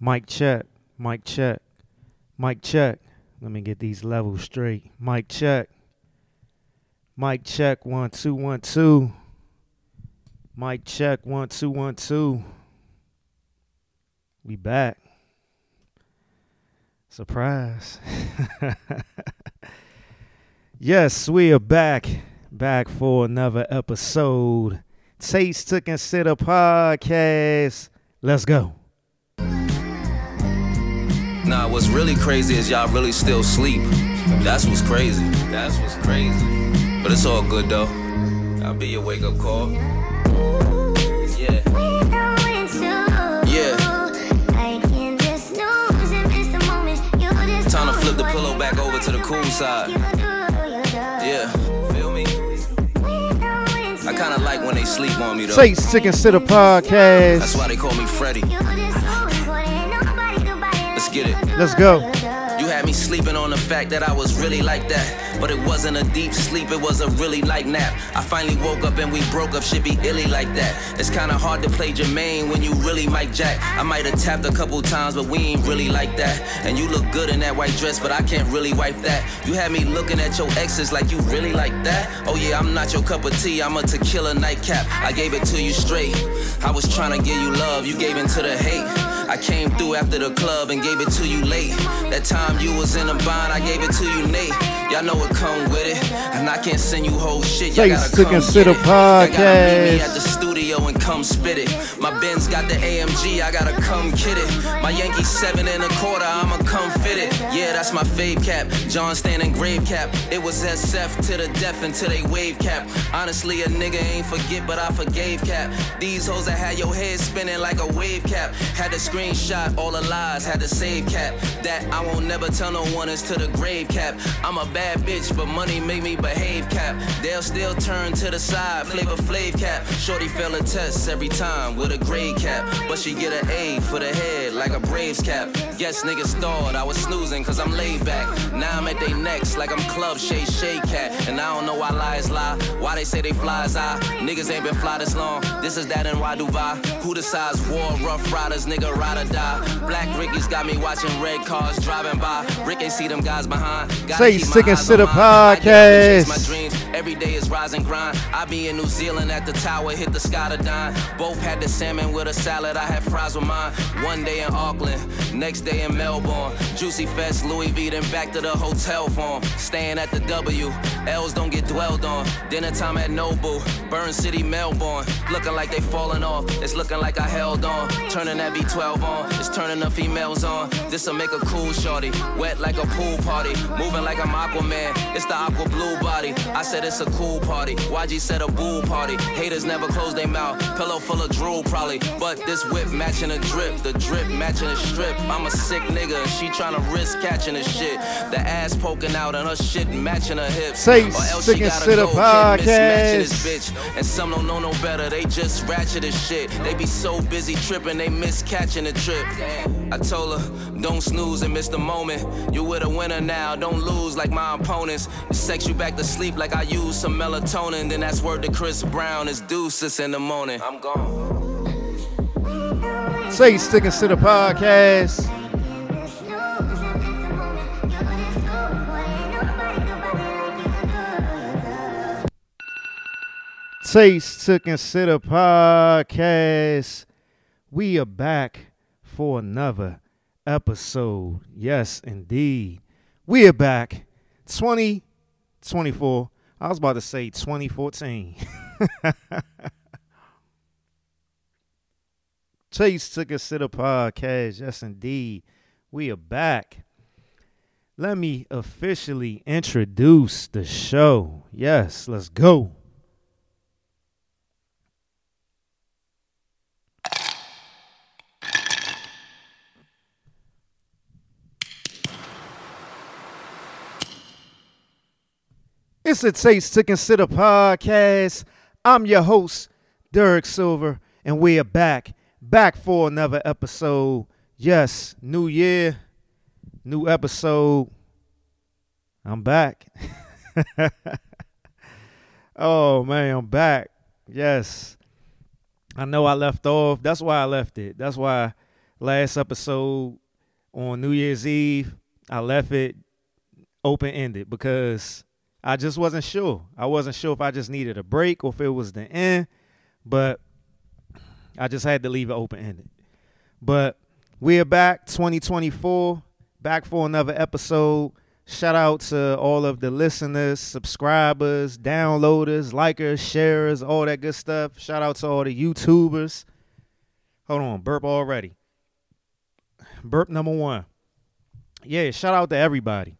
Mic check. Mic check. Mic check. Let me get these levels straight. Mic check. Mic check. One, two, one, two. Mic check. One, two, one, two. We back. Surprise. yes, we are back. Back for another episode. Taste to Consider podcast. Let's go. Nah, what's really crazy is y'all really still sleep. That's what's crazy. That's what's crazy. But it's all good though. I'll be your wake up call. Yeah. Yeah. Time to flip the pillow back over to the cool side. Yeah. Feel me? I kinda like when they sleep on me though. Taste to Consider That's podcast. That's why they call me Freddy. Let's get it. Let's go. You had me sleeping on the fact that I was really like that. But it wasn't a deep sleep, it was a really light nap. I finally woke up and we broke up, shit be illy like that. It's kinda hard to play Jermaine when you really Mike Jack. I might have tapped a couple times, but we ain't really like that. And you look good in that white dress, but I can't really wipe that. You had me looking at your exes like you really like that. Oh yeah, I'm not your cup of tea, I'm a tequila nightcap. I gave it to you straight. I was trying to give you love, you gave into the hate. I came through after the club and gave it to you late. That time you was in a bind, I gave it to you Nate. Y'all know it come with it, and I can't send you whole shit. Y'all gotta to Consider get it. Gotta meet me podcast. at the studio and come spit it. My Benz got the AMG, I gotta come kid it. My Yankee seven and a quarter, I'ma come fit it. Yeah, that's my fave cap. John Stanton grave cap. It was SF to the death until they wave cap. Honestly, a nigga ain't forget, but I forgave cap. These hoes that had your head spinning like a wave cap. Had to screenshot all the lies, had to save cap. That I won't never tell no one is to the grave cap. I'm a bad bitch, but money make me behave cap. They'll still turn to the side, flavor flav cap. Shorty fail a test every time with a grade cap. But she get an A for the head like a Braves cap. Yes, niggas thought I was snoozing cause I'm laid back. Now I'm at they necks like I'm club shade shade cat. And I don't know why lies lie, why they say they fly as I. Niggas ain't been fly this long. This is that and why Dubai. Who decides war, rough riders, nigga ride or die. Black Ricky's got me watching red cars driving by. Rick ain't see them guys behind. Gotta Say Sick and Sit a mine. I get up podcast. My dreams every day is rise and grind. I be in New Zealand at the tower, hit the sky to dine. Both had the salmon with a salad, I had fries with mine. One day in Auckland, next day in Melbourne. Juicy Fest, Louis V, then back to the hotel farm. Staying at the W, L's don't get dwelled on. Dinner time at Noble, Burn City, Melbourne. Looking like they falling off, it's looking like I held on. Turning that V12 on, it's turning the females on. This'll make a cool shorty, wet like a pool party. Moving like I'm Aquaman, it's the aqua blue body. I said it's a cool party, YG said a boo party. Haters never close their mouth, pillow full of drool probably. But this whip matching the drip, the drip matching the strip. I'm a sick nigga, and she tryna risk catching the shit. The ass poking out and her shit matching her hips. Say or else she gotta Sit a go, podcast. this bitch. And some don't know no better, they just ratchet as shit. They be so busy tripping, they miss catching the trip. I told her, don't snooze and miss the moment. You with a winner now, don't lose like my opponents. It sex you back to sleep like I use some melatonin. Then that's word to Chris Brown, it's deuces in the morning. I'm gone. Say Stick and Sit a podcast. Taste to Consider podcast. We are back for another episode. Yes, indeed. We are back. 2024. I was about to say 2014. Taste to Consider podcast. Yes, indeed. We are back. Let me officially introduce the show. Yes, let's go. It's a Taste to Consider podcast. I'm your host, Derek Silver, and we are back, back for another episode. Yes, new year, new episode. I'm back. oh man, I'm back. Yes. I know I left off. That's why I left it. That's why last episode on New Year's Eve, I left it open ended because I just wasn't sure. I wasn't sure if I just needed a break or if it was the end, but I just had to leave it open ended. But we are back 2024, back for another episode. Shout out to all of the listeners, subscribers, downloaders, likers, sharers, all that good stuff. Shout out to all the YouTubers. Hold on, burp already. Burp number one. Yeah, shout out to everybody.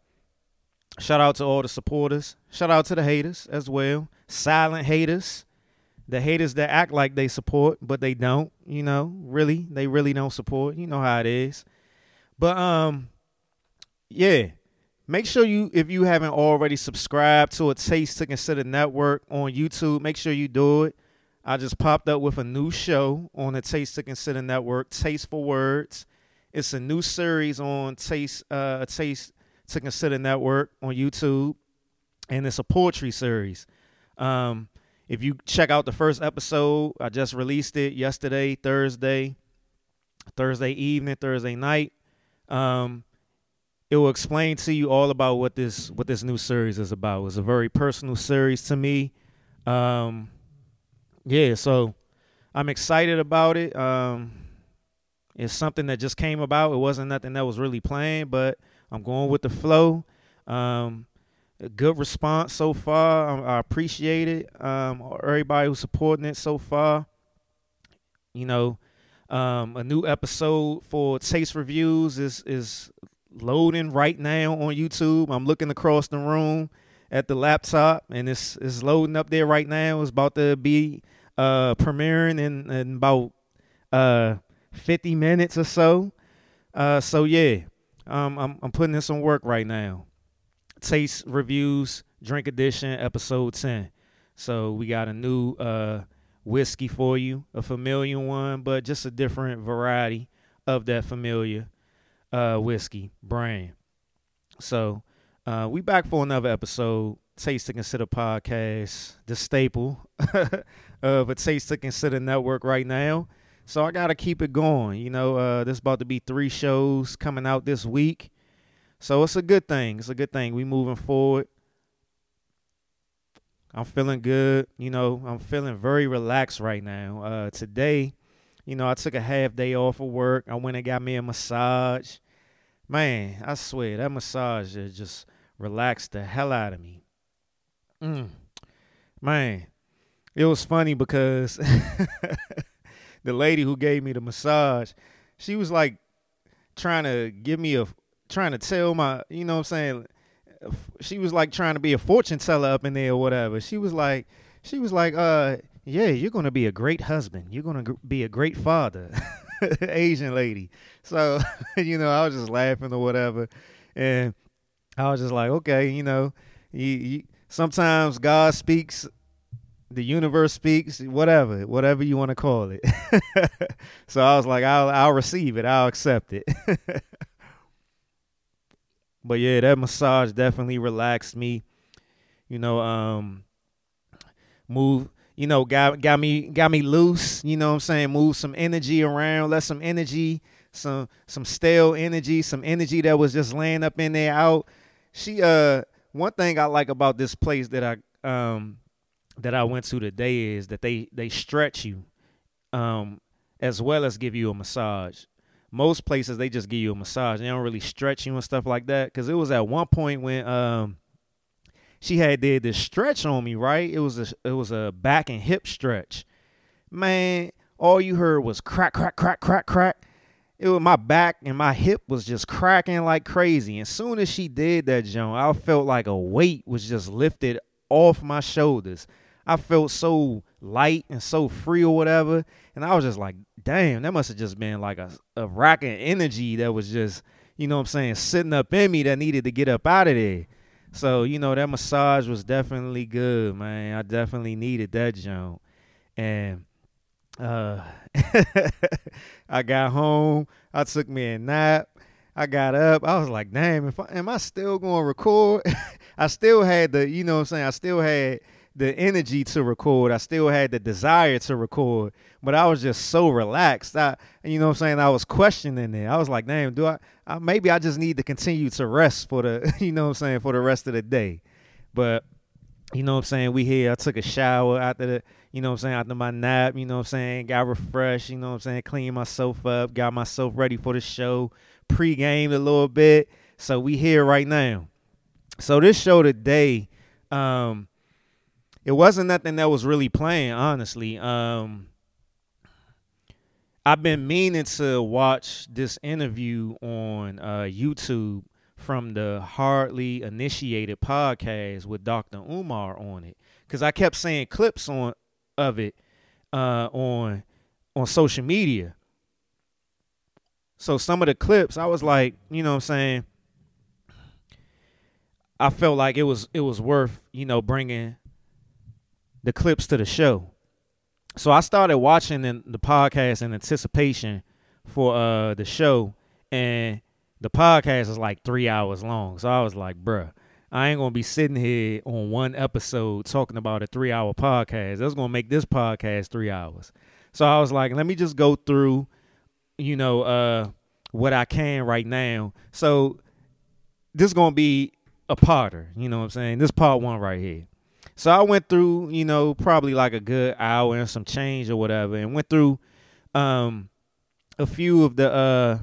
Shout out to all the supporters. Shout out to the haters as well. Silent haters. The haters that act like they support, but they don't, you know, really. They really don't support. You know how it is. But um yeah. Make sure you if you haven't already subscribed to a Taste to Consider network on YouTube, make sure you do it. I just popped up with a new show on the Taste to Consider network, Tasteful Words. It's a new series on Taste uh Taste to Consider Network on YouTube, and it's a poetry series. Um, if you check out the first episode, I just released it yesterday, Thursday, Thursday evening, Thursday night. Um, it will explain to you all about what this what this new series is about. It's a very personal series to me. Um, yeah, so I'm excited about it. Um, it's something that just came about. It wasn't nothing that was really planned, but I'm going with the flow. Um, good response so far. I, I appreciate it. Um, everybody who's supporting it so far. You know, um, a new episode for Taste Reviews is is loading right now on YouTube. I'm looking across the room at the laptop, and it's it's loading up there right now. It's about to be uh, premiering in, in about uh, 50 minutes or so. Uh, so yeah, um, I'm I'm putting in some work right now. Taste reviews, drink edition, episode ten. So we got a new uh, whiskey for you, a familiar one, but just a different variety of that familiar uh, whiskey brand. So uh, we back for another episode. Taste to Consider podcast, the staple of a Taste to Consider network right now. So I gotta keep it going. You know, uh, there's about to be three shows coming out this week. So it's a good thing. It's a good thing. We moving forward. I'm feeling good. You know, I'm feeling very relaxed right now. Uh, today, you know, I took a half day off of work. I went and got me a massage. Man, I swear that massage just relaxed the hell out of me. Mm. Man, it was funny because the lady who gave me the massage, she was like trying to give me a trying to tell my, you know what I'm saying? She was like trying to be a fortune teller up in there or whatever. She was like she was like uh yeah, you're going to be a great husband. You're going to be a great father. Asian lady. So, you know, I was just laughing or whatever. And I was just like, okay, you know, you, you, sometimes God speaks the universe speaks, whatever, whatever you want to call it. so I was like, I'll I'll receive it, I'll accept it. but yeah, that massage definitely relaxed me. You know, um move, you know, got got me got me loose, you know what I'm saying? Move some energy around, let some energy, some some stale energy, some energy that was just laying up in there out. She uh one thing I like about this place that I um that I went to today is that they they stretch you, um, as well as give you a massage. Most places they just give you a massage. They don't really stretch you and stuff like that. Cause it was at one point when um she had did this stretch on me, right? It was a it was a back and hip stretch. Man, all you heard was crack, crack, crack, crack, crack. It was my back and my hip was just cracking like crazy. And soon as she did that, Joan, I felt like a weight was just lifted off my shoulders. I felt so light and so free or whatever. And I was just like, damn, that must have just been like a, a of energy that was just, you know what I'm saying, sitting up in me that needed to get up out of there. So, you know, that massage was definitely good, man. I definitely needed that jump. And uh I got home, I took me a nap. I got up. I was like, damn, if I, am I still going to record? I still had the, you know what I'm saying? I still had the energy to record. I still had the desire to record, but I was just so relaxed. I, you know what I'm saying? I was questioning it. I was like, damn, do I, I maybe I just need to continue to rest for the, you know what I'm saying, for the rest of the day. But you know what I'm saying? We here. I took a shower after the, you know what I'm saying, after my nap, you know what I'm saying, got refreshed, you know what I'm saying, cleaned myself up, got myself ready for the show, pre-gamed a little bit. So we here right now. So this show today, um, it wasn't nothing that was really playing, honestly. Um, I've been meaning to watch this interview on uh, YouTube from the Hardly Initiated podcast with Dr. Umar on it, because I kept seeing clips on of it uh, on on social media. So some of the clips, I was like, you know, what I'm saying, I felt like it was it was worth you know bringing the clips to the show. So I started watching the, the podcast in anticipation for uh the show, and the podcast is like three hours long. So I was like, bruh, I ain't gonna be sitting here on one episode talking about a three hour podcast. That's gonna make this podcast three hours. So I was like, let me just go through, you know, uh what I can right now. So this is gonna be a potter, you know what I'm saying? This part one right here. So I went through, you know, probably like a good hour and some change or whatever, and went through um a few of the uh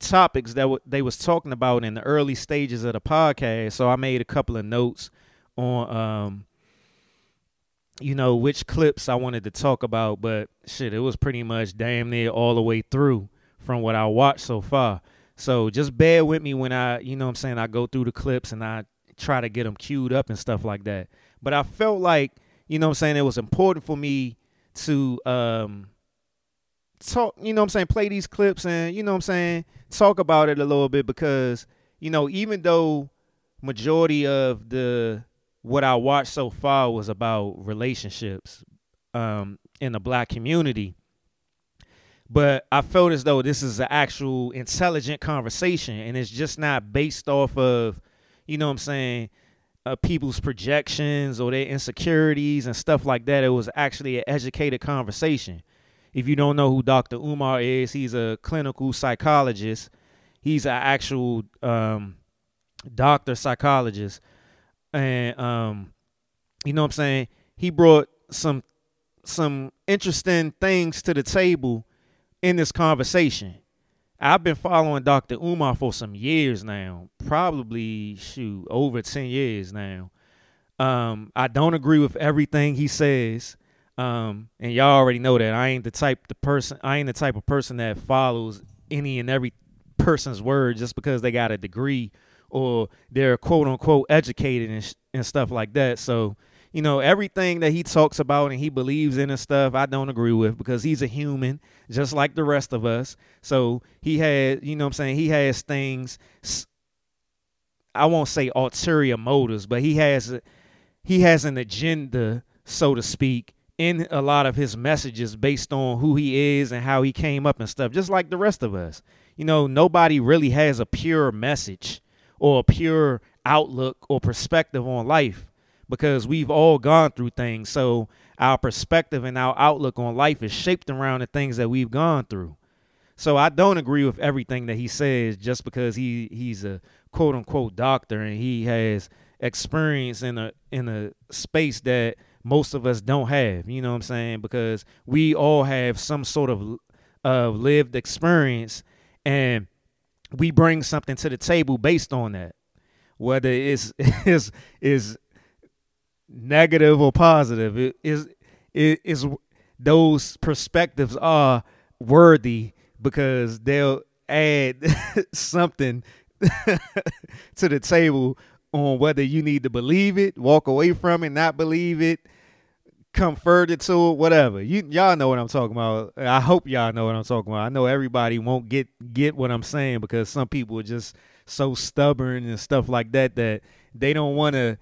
topics that w- they was talking about in the early stages of the podcast. So I made a couple of notes on um you know which clips I wanted to talk about, but shit, it was pretty much damn near all the way through from what I watched so far. So just bear with me when I, you know what I'm saying, I go through the clips and I try to get them queued up and stuff like that. But I felt like, you know what I'm saying, it was important for me to um talk, you know what I'm saying, play these clips and, you know what I'm saying, talk about it a little bit because, you know, even though majority of the what I watched so far was about relationships um in the black community, but I felt as though this is an actual intelligent conversation and it's just not based off of, you know what I'm saying, uh, people's projections or their insecurities and stuff like that. It was actually an educated conversation. If you don't know who Dr. Umar is, he's a clinical psychologist. He's an actual um, doctor psychologist. And um, you know what I'm saying? He brought some some interesting things to the table in this conversation. I've been following Dr. Umar for some years now, probably shoot over ten years now. Um, I don't agree with everything he says, um, and y'all already know that I ain't the type the person I ain't the type of person that follows any and every person's word just because they got a degree or they're quote unquote educated and, sh- and stuff like that. So you know, everything that he talks about and he believes in and stuff, I don't agree with because he's a human just like the rest of us. So he had, you know I'm saying, he has things I won't say ulterior motives, but he has he has an agenda, so to speak, in a lot of his messages based on who he is and how he came up and stuff, just like the rest of us. You know, nobody really has a pure message or a pure outlook or perspective on life because we've all gone through things. So our perspective and our outlook on life is shaped around the things that we've gone through. So I don't agree with everything that he says just because he he's a quote unquote doctor and he has experience in a in a space that most of us don't have. You know what I'm saying? Because we all have some sort of uh, lived experience and we bring something to the table based on that. Whether it's is is negative or positive. It is it is those perspectives are worthy because they'll add something to the table on whether you need to believe it, walk away from it, not believe it, come further to it, whatever. You y'all know what I'm talking about. I hope y'all know what I'm talking about. I know everybody won't get get what I'm saying because some people are just so stubborn and stuff like that that they don't want to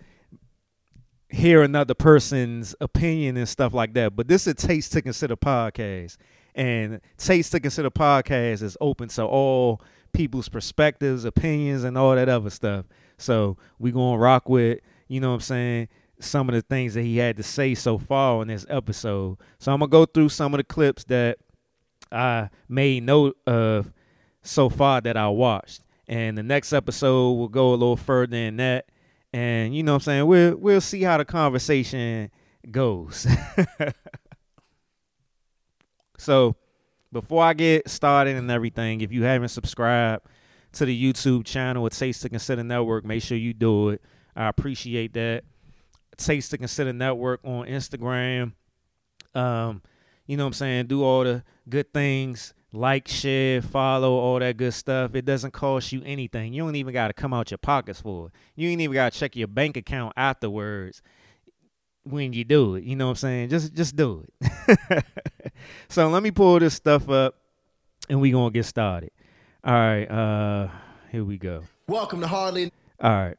hear another person's opinion and stuff like that. But this is Taste to Consider podcast. And Taste to Consider podcast is open to all people's perspectives, opinions, and all that other stuff. So we gonna rock with, you know what I'm saying, some of the things that he had to say so far in this episode. So I'm gonna go through some of the clips that I made note of so far that I watched. And the next episode will go a little further than that. And you know what I'm saying? We'll we'll see how the conversation goes. so before I get started and everything, if you haven't subscribed to the YouTube channel at Taste to Consider Network, make sure you do it. I appreciate that. Taste to Consider Network on Instagram. Um, you know what I'm saying? Do all the good things. Like, share, follow, all that good stuff. It doesn't cost you anything. You don't even got to come out your pockets for it. You ain't even got to check your bank account afterwards when you do it. You know what I'm saying? Just just do it. so let me pull this stuff up and we gonna get started. All right, uh here we go. Welcome to Hardly. All right.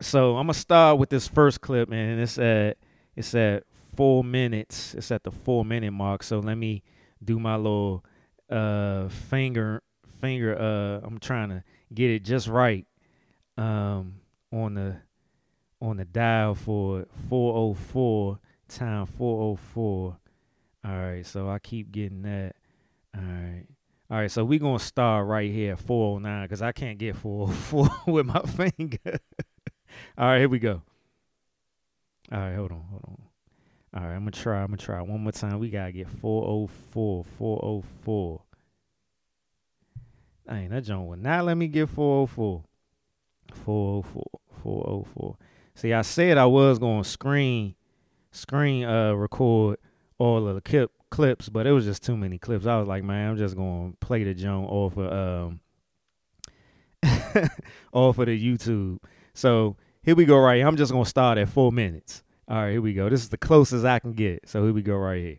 So I'm gonna start with this first clip, man. And it's at it's at four minutes. It's at the four minute mark. So let me do my little uh finger finger uh I'm trying to get it just right um on the on the dial for 404 time 404 all right so i keep getting that. All right all right so we're gonna start right here at 409 because i can't get 404 with my finger. All right here we go. All right hold on hold on all right i'm gonna try i'm gonna try one more time we gotta get 404 404 Dang, that joint will not let me get 404 404 404 See, I said I was to screen screen uh record all of the clip clips, but it was just too many clips. I was like, man, I'm just to play the joint off of um off of the YouTube. So here we go right here. I'm just gonna start at four minutes. All right, here we go. This is the closest I can get. So here we go right here.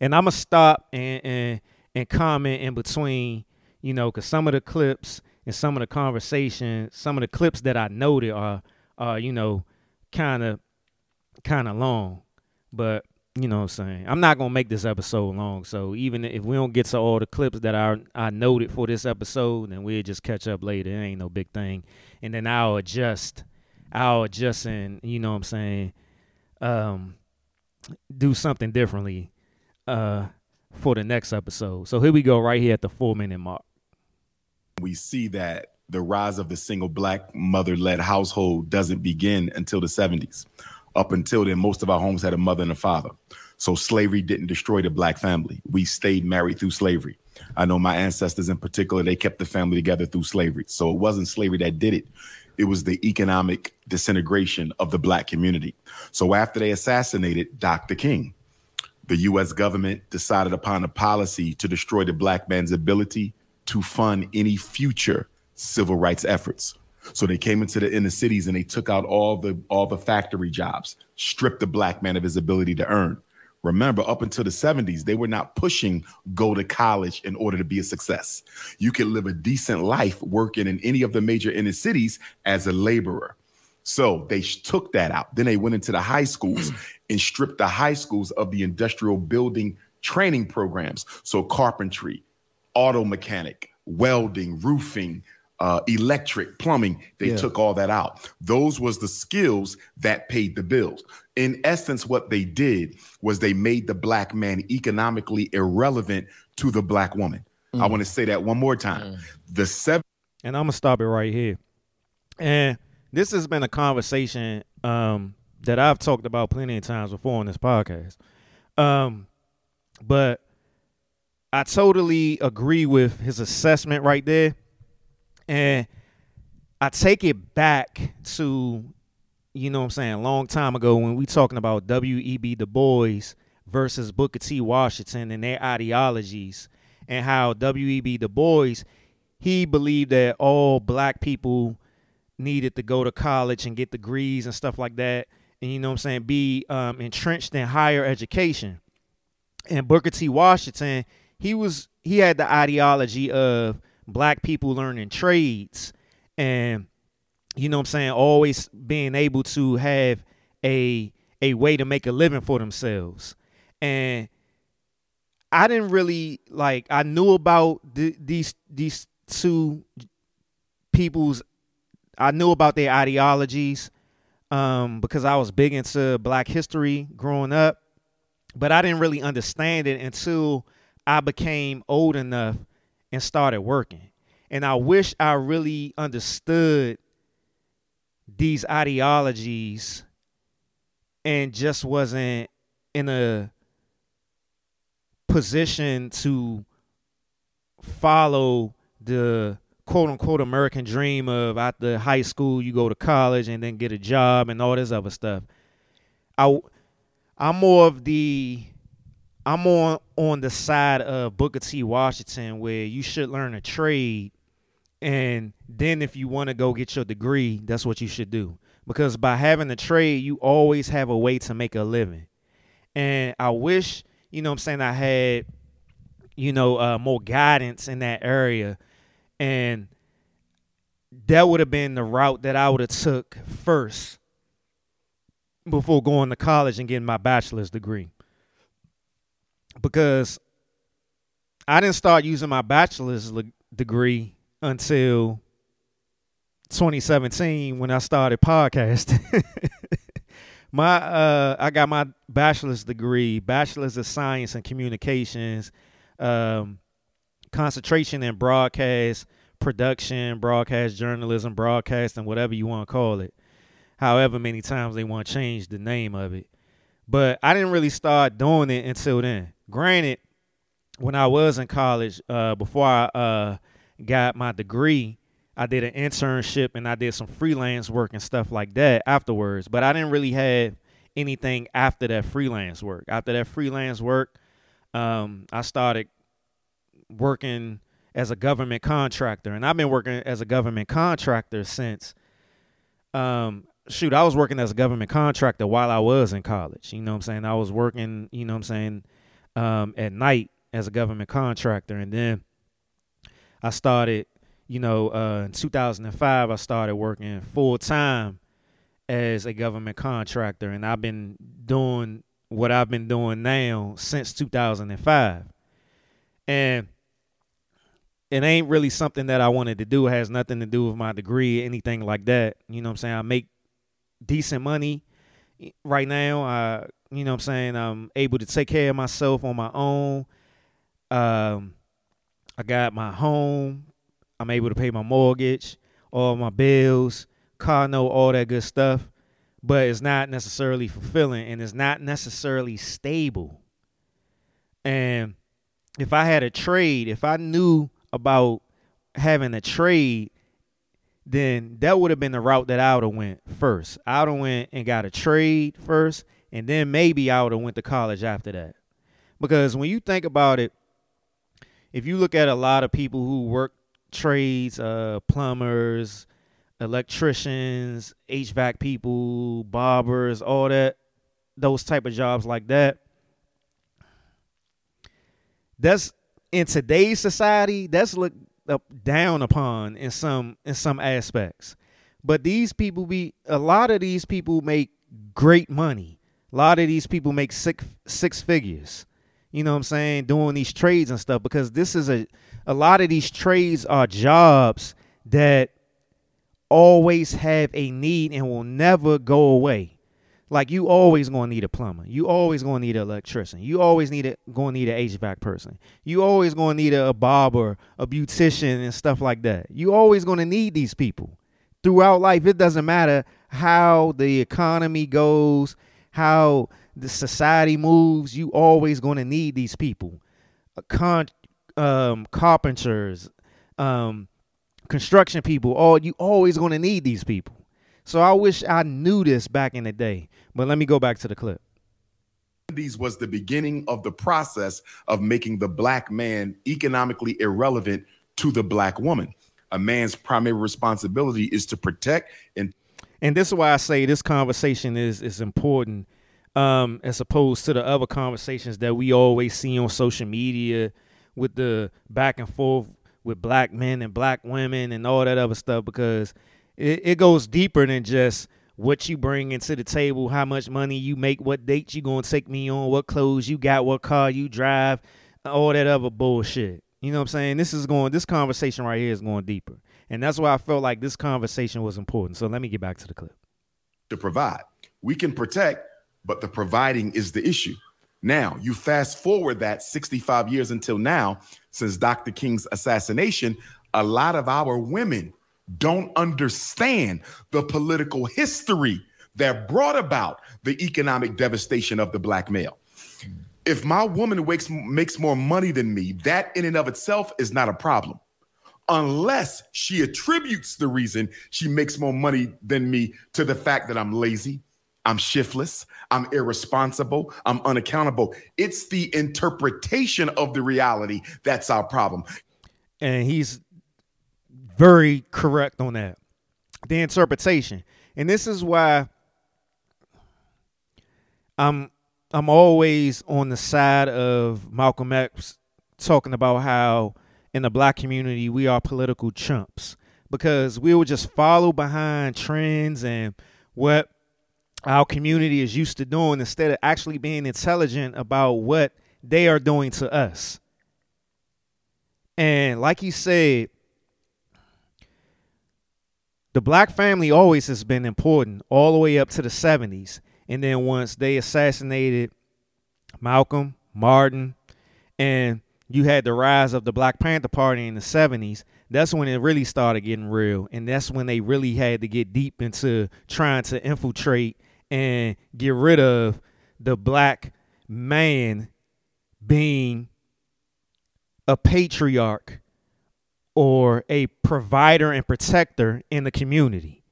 And I'm gonna stop and and and comment in between, you know, because some of the clips and some of the conversations, some of the clips that I noted are uh, you know, kind of kind of long, but you know what I'm saying. I'm not gonna make this episode long, so even if we don't get to all the clips that I I noted for this episode, then we'll just catch up later. It ain't no big thing, and then I'll adjust. I'll you know what I'm saying. Um, do something differently. Uh, for the next episode. So here we go, right here at the four minute mark. We see that the rise of the single black mother led household doesn't begin until the 70s. Up until then, most of our homes had a mother and a father. So slavery didn't destroy the black family. We stayed married through slavery. I know my ancestors in particular, they kept the family together through slavery. So it wasn't slavery that did it. It was the economic disintegration of the black community. So after they assassinated Dr. King, the US government decided upon a policy to destroy the black man's ability to fund any future civil rights efforts. So they came into the inner cities and they took out all the all the factory jobs, stripped the black man of his ability to earn. Remember, up until the 70s, they were not pushing go to college in order to be a success. You could live a decent life working in any of the major inner cities as a laborer. So they took that out. Then they went into the high schools and stripped the high schools of the industrial building training programs. So carpentry, auto mechanic, welding, roofing, uh, electric, plumbing. They yeah. took all that out. Those was the skills that paid the bills. In essence, what they did was they made the black man economically irrelevant to the black woman. Mm. I want to say that one more time. Mm. The seven. And I'm gonna stop it right here. And this has been a conversation um, that I've talked about plenty of times before on this podcast. Um, but I totally agree with his assessment right there and I take it back to, you know what I'm saying, long time ago when we talking about W.E.B. Du Bois versus Booker T. Washington and their ideologies and how W.E.B. Du Bois, he believed that all black people needed to go to college and get degrees and stuff like that. And you know what I'm saying, be um, entrenched in higher education. And Booker T. Washington, he was he had the ideology of black people learning trades and you know what I'm saying, always being able to have a a way to make a living for themselves. And I didn't really like I knew about the, these these two people's I knew about their ideologies. um, because I was big into Black history growing up, but I didn't really understand it until I became old enough and started working. And I wish I really understood these ideologies and just wasn't in a position to follow the quote unquote American dream of after high school you go to college and then get a job and all this other stuff. I I'm more of the I'm more on the side of Booker T. Washington where you should learn a trade and then if you want to go get your degree, that's what you should do. Because by having a trade, you always have a way to make a living. And I wish, you know I'm saying, I had, you know, uh, more guidance in that area and that would have been the route that I would have took first before going to college and getting my bachelor's degree. Because I didn't start using my bachelor's degree until 2017 when I started podcasting. my uh I got my bachelor's degree, bachelor's of science and communications. Um concentration in broadcast production, broadcast journalism, broadcasting, whatever you want to call it. However many times they want to change the name of it. But I didn't really start doing it until then. Granted, when I was in college, uh, before I uh, got my degree, I did an internship and I did some freelance work and stuff like that afterwards. But I didn't really have anything after that freelance work. After that freelance work, um, I started working as a government contractor, and I've been working as a government contractor since. Um, shoot, I was working as a government contractor while I was in college. You know what I'm saying? I was working, you know what I'm saying, um, at night as a government contractor, and then I started, you know, uh, in 2005, I started working full time as a government contractor, and I've been doing what I've been doing now since 2005. And it ain't really something that I wanted to do. It has nothing to do with my degree, anything like that. You know what I'm saying? I make decent money right now. I, you know what I'm saying? I'm able to take care of myself on my own. Um, I got my home. I'm able to pay my mortgage, all my bills, car note, all that good stuff. But it's not necessarily fulfilling and it's not necessarily stable. And if I had a trade, if I knew about having a trade, then that would have been the route that I would have went first. I would have went and got a trade first, and then maybe I would have went to college after that. Because when you think about it, if you look at a lot of people who work trades, uh, plumbers, electricians, HVAC people, barbers, all that, those type of jobs like that, that's in today's society, that's looked up down upon in some in some aspects. But these people be a lot of these people make great money. A lot of these people make six six figures. You know what I'm saying? Doing these trades and stuff because this is a a lot of these trades are jobs that always have a need and will never go away. Like you always gonna need a plumber. You always gonna need an electrician. You always need a gonna need an HVAC person. You always gonna need a, a barber, a beautician, and stuff like that. You always gonna need these people throughout life. It doesn't matter how the economy goes, how the society moves. You always gonna need these people. Con- um, carpenters, um, construction people. All you always gonna need these people. So I wish I knew this back in the day. But let me go back to the clip. These was the beginning of the process of making the black man economically irrelevant to the black woman. A man's primary responsibility is to protect and and this is why I say this conversation is is important um, as opposed to the other conversations that we always see on social media with the back and forth with black men and black women and all that other stuff because it, it goes deeper than just what you bring into the table, how much money you make, what dates you gonna take me on, what clothes you got, what car you drive, all that other bullshit. You know what I'm saying? This is going this conversation right here is going deeper. And that's why I felt like this conversation was important. So let me get back to the clip. to provide. We can protect, but the providing is the issue. Now, you fast forward that 65 years until now, since Dr. King's assassination, a lot of our women don't understand the political history that brought about the economic devastation of the black male. If my woman wakes, makes more money than me, that in and of itself is not a problem. Unless she attributes the reason she makes more money than me to the fact that I'm lazy, I'm shiftless, I'm irresponsible, I'm unaccountable. It's the interpretation of the reality that's our problem. And he's very correct on that. The interpretation. And this is why I'm I'm always on the side of Malcolm X talking about how in the black community we are political chumps because we will just follow behind trends and what our community is used to doing instead of actually being intelligent about what they are doing to us. And like he said, the black family always has been important all the way up to the 70s. And then once they assassinated Malcolm, Martin, and you had the rise of the Black Panther Party in the 70s, that's when it really started getting real. And that's when they really had to get deep into trying to infiltrate and get rid of the black man being a patriarch or a provider and protector in the community.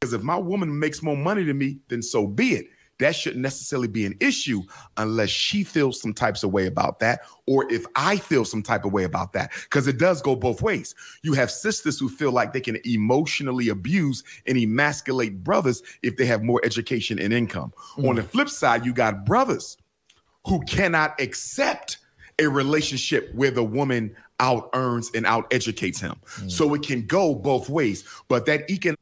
Because if my woman makes more money than me, then so be it. That shouldn't necessarily be an issue unless she feels some types of way about that, or if I feel some type of way about that, because it does go both ways. You have sisters who feel like they can emotionally abuse and emasculate brothers if they have more education and income. Mm. On the flip side, you got brothers who cannot accept a relationship where the woman out earns and out educates him. Mm. So it can go both ways. But that econ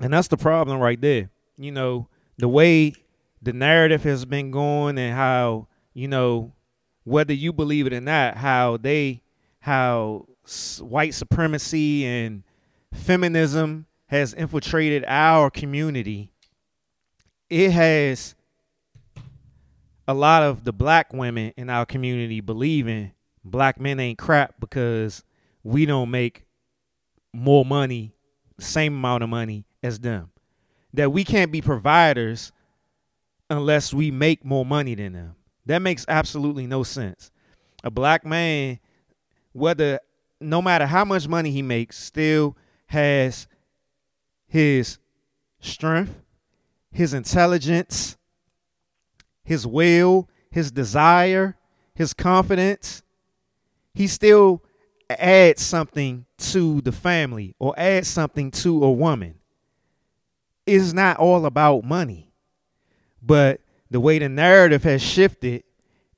and that's the problem right there. You know, the way the narrative has been going and how you know whether you believe it or not how they how white supremacy and feminism has infiltrated our community it has a lot of the black women in our community believing black men ain't crap because we don't make more money same amount of money as them that we can't be providers unless we make more money than them. That makes absolutely no sense. A black man, whether no matter how much money he makes, still has his strength, his intelligence, his will, his desire, his confidence. He still adds something to the family or adds something to a woman is not all about money. But the way the narrative has shifted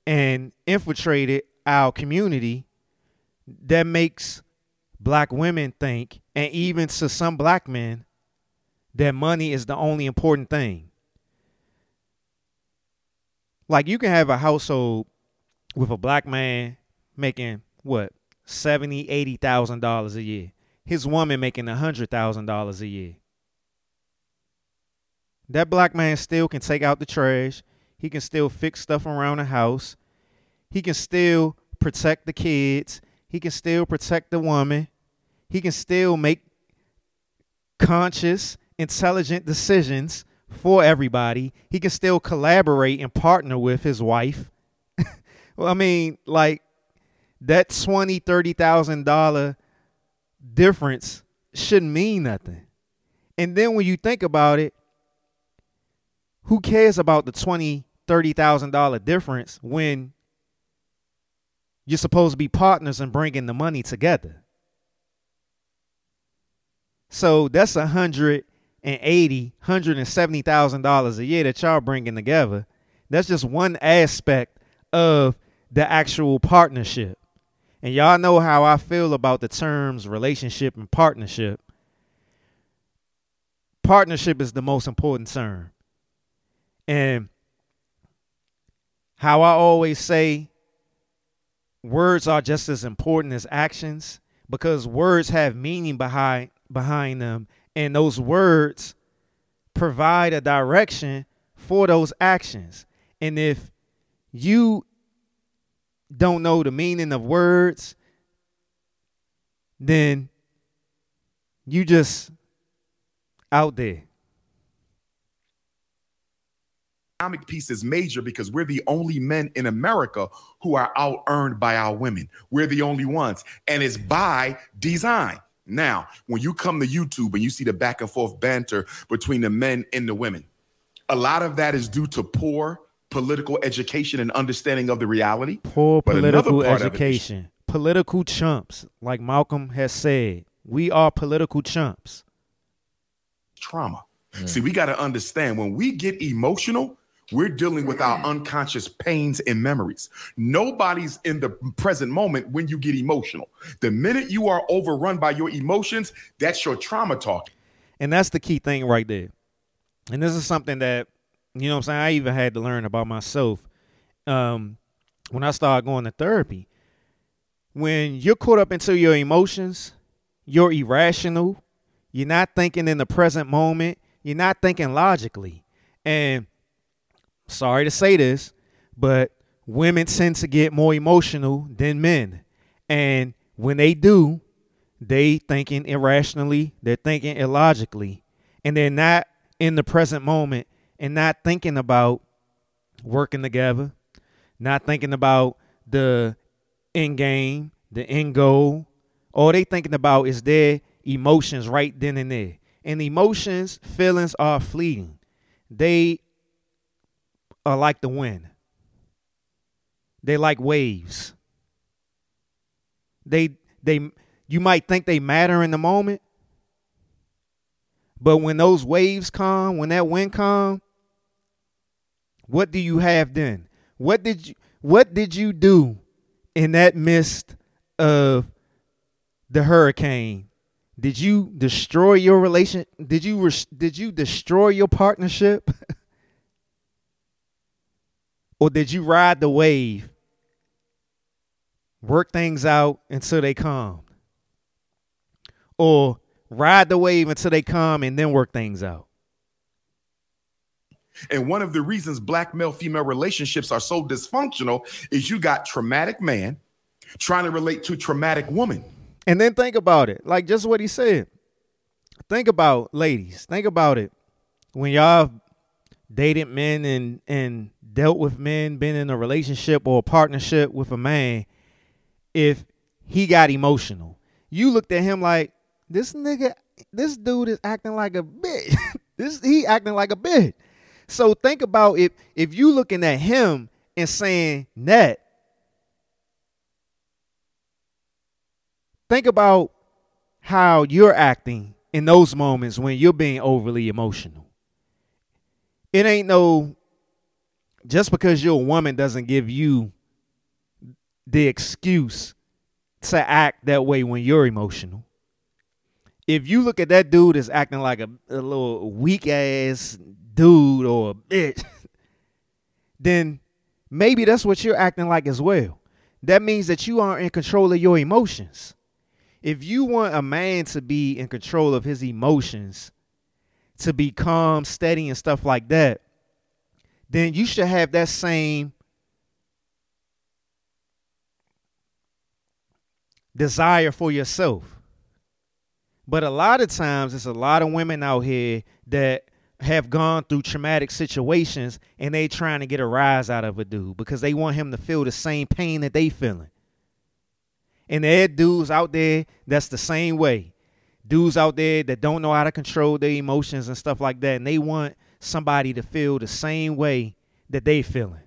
and infiltrated our community, that makes black women think, and even to some black men, that money is the only important thing. Like you can have a household with a black man making what seventy, eighty thousand dollars a year. His woman making a hundred thousand dollars a year. That black man still can take out the trash. He can still fix stuff around the house. He can still protect the kids. He can still protect the woman. He can still make conscious, intelligent decisions for everybody. He can still collaborate and partner with his wife. well, I mean, like that twenty, thirty thousand dollar difference shouldn't mean nothing. And then when you think about it, who cares about the twenty, thirty thousand dollar difference when you're supposed to be partners and bringing the money together? So that's a hundred and eighty, hundred and seventy thousand dollars a year that y'all bringing together. That's just one aspect of the actual partnership. And y'all know how I feel about the terms relationship and partnership. Partnership is the most important term. And how I always say, words are just as important as actions because words have meaning behind behind them and those words provide a direction for those actions. And if you don't know the meaning of words, then you just out there. Economic piece is major because we're the only men in America who are out earned by our women. We're the only ones, and it's by design. Now, when you come to YouTube and you see the back and forth banter between the men and the women, a lot of that is due to poor political education and understanding of the reality. Poor political education. Political chumps, like Malcolm has said. We are political chumps. Trauma. Mm. See, we got to understand when we get emotional, we're dealing with our unconscious pains and memories. Nobody's in the present moment when you get emotional. The minute you are overrun by your emotions, that's your trauma talking. And that's the key thing right there. And this is something that, you know I'm saying, I even had to learn about myself um, when I started going to therapy. When you're caught up into your emotions, you're irrational, you're not thinking in the present moment, you're not thinking logically. And sorry to say this, but women tend to get more emotional than men. And when they do, they thinking irrationally, they're thinking illogically, and they're not in the present moment and not thinking about working together, not thinking about the end game, the end goal. All they thinking about is their emotions right then and there. And emotions, feelings are fleeting. They are like the wind. They like waves. They they you might think they matter in the moment, but when those waves come, when that wind come, what do you have then? What did you what did you do in that midst of the hurricane? Did you destroy your relation? Did you did you destroy your partnership? Or did you ride the wave, work things out until they come? Or ride the wave until they come and then work things out? And one of the reasons black male female relationships are so dysfunctional is you got traumatic man trying to relate to traumatic woman. And then think about it, like just what he said. Think about ladies. Think about it. When y'all dated men and and dealt with men, been in a relationship or a partnership with a man, if he got emotional, you looked at him like this nigga, this dude is acting like a bitch. this he acting like a bitch. So think about if if you looking at him and saying that. Think about how you're acting in those moments when you're being overly emotional. It ain't no just because you're a woman doesn't give you the excuse to act that way when you're emotional. If you look at that dude as acting like a, a little weak ass dude or a bitch, then maybe that's what you're acting like as well. That means that you aren't in control of your emotions. If you want a man to be in control of his emotions, to be calm, steady, and stuff like that, then you should have that same desire for yourself. But a lot of times, there's a lot of women out here that have gone through traumatic situations and they trying to get a rise out of a dude because they want him to feel the same pain that they feeling. And there dudes out there that's the same way. Dudes out there that don't know how to control their emotions and stuff like that. And they want somebody to feel the same way that they're feeling.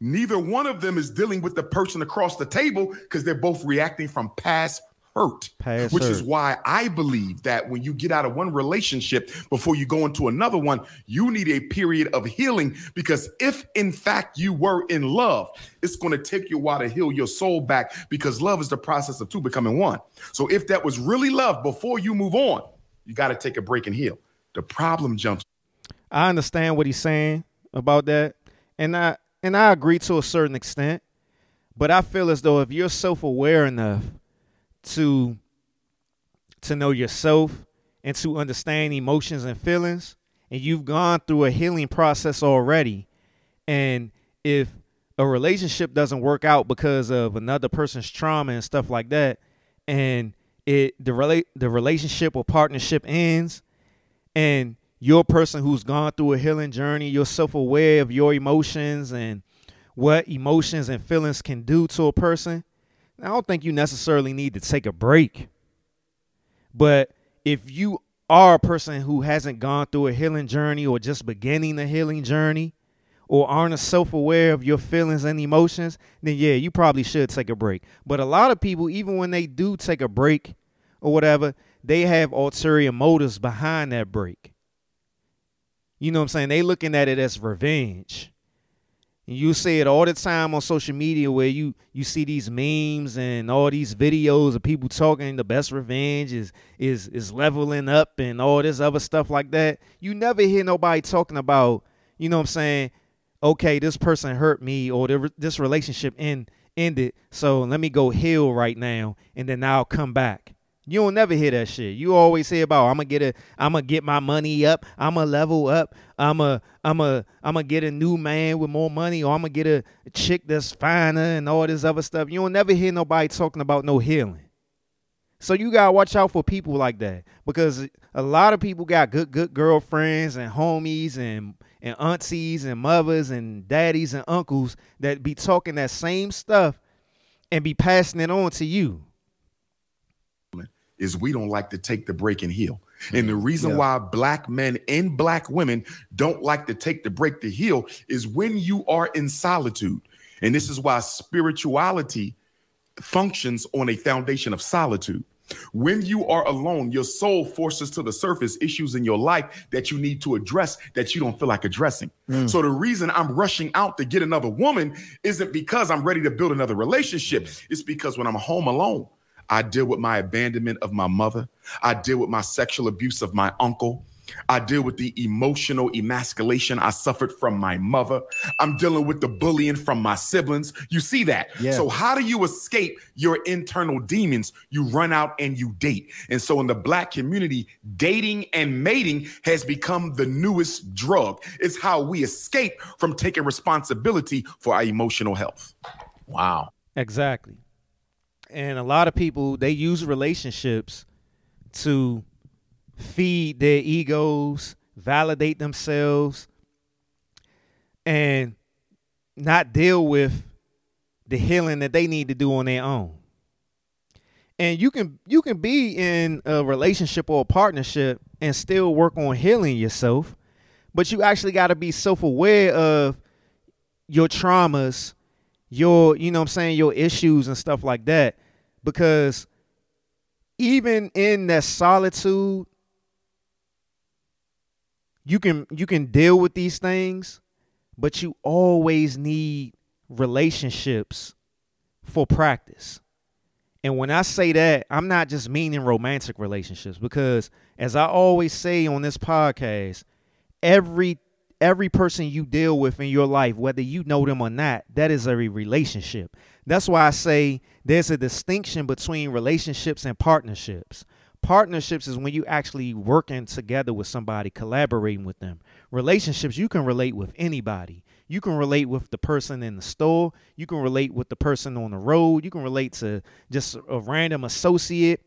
Neither one of them is dealing with the person across the table because they're both reacting from past hurt. Past which hurt. is why I believe that when you get out of one relationship before you go into another one, you need a period of healing because if in fact you were in love, it's going to take you a while to heal your soul back because love is the process of two becoming one. So if that was really love before you move on, you got to take a break and heal. The problem jumps I understand what he's saying about that, and I and I agree to a certain extent. But I feel as though if you're self aware enough to to know yourself and to understand emotions and feelings, and you've gone through a healing process already, and if a relationship doesn't work out because of another person's trauma and stuff like that, and it the relate the relationship or partnership ends, and you're a person who's gone through a healing journey, you're self-aware of your emotions and what emotions and feelings can do to a person. I don't think you necessarily need to take a break. But if you are a person who hasn't gone through a healing journey or just beginning a healing journey or aren't self aware of your feelings and emotions, then yeah, you probably should take a break. But a lot of people, even when they do take a break or whatever, they have ulterior motives behind that break. You know what I'm saying? They looking at it as revenge you see it all the time on social media where you you see these memes and all these videos of people talking the best revenge is is is leveling up and all this other stuff like that. You never hear nobody talking about, you know what I'm saying, okay, this person hurt me or this relationship end ended, so let me go heal right now and then I'll come back. You don't never hear that shit. You always hear about I'm gonna get a I'm gonna get my money up. I'm gonna level up. I'm a I'm a I'm gonna get a new man with more money, or I'm gonna get a chick that's finer and all this other stuff. You don't never hear nobody talking about no healing. So you gotta watch out for people like that because a lot of people got good good girlfriends and homies and and aunties and mothers and daddies and uncles that be talking that same stuff and be passing it on to you is we don't like to take the break and heal. And the reason yeah. why black men and black women don't like to take the break to heal is when you are in solitude. And this is why spirituality functions on a foundation of solitude. When you are alone, your soul forces to the surface issues in your life that you need to address that you don't feel like addressing. Mm. So the reason I'm rushing out to get another woman isn't because I'm ready to build another relationship. It's because when I'm home alone, I deal with my abandonment of my mother. I deal with my sexual abuse of my uncle. I deal with the emotional emasculation I suffered from my mother. I'm dealing with the bullying from my siblings. You see that? Yeah. So, how do you escape your internal demons? You run out and you date. And so, in the black community, dating and mating has become the newest drug. It's how we escape from taking responsibility for our emotional health. Wow. Exactly and a lot of people they use relationships to feed their egos, validate themselves, and not deal with the healing that they need to do on their own. And you can you can be in a relationship or a partnership and still work on healing yourself, but you actually got to be self-aware of your traumas your you know I'm saying your issues and stuff like that. Because even in that solitude you can you can deal with these things but you always need relationships for practice. And when I say that, I'm not just meaning romantic relationships because as I always say on this podcast, every every person you deal with in your life, whether you know them or not, that is a relationship. That's why I say there's a distinction between relationships and partnerships. Partnerships is when you actually working together with somebody, collaborating with them. Relationships, you can relate with anybody. You can relate with the person in the store. You can relate with the person on the road. You can relate to just a random associate.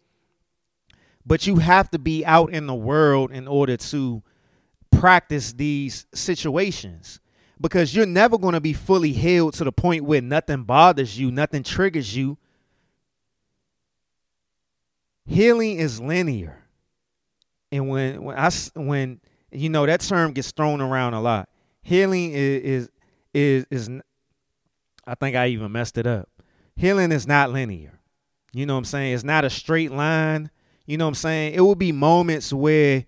But you have to be out in the world in order to practice these situations because you're never going to be fully healed to the point where nothing bothers you, nothing triggers you. Healing is linear. And when when I when you know that term gets thrown around a lot. Healing is is is, is I think I even messed it up. Healing is not linear. You know what I'm saying? It's not a straight line. You know what I'm saying? It will be moments where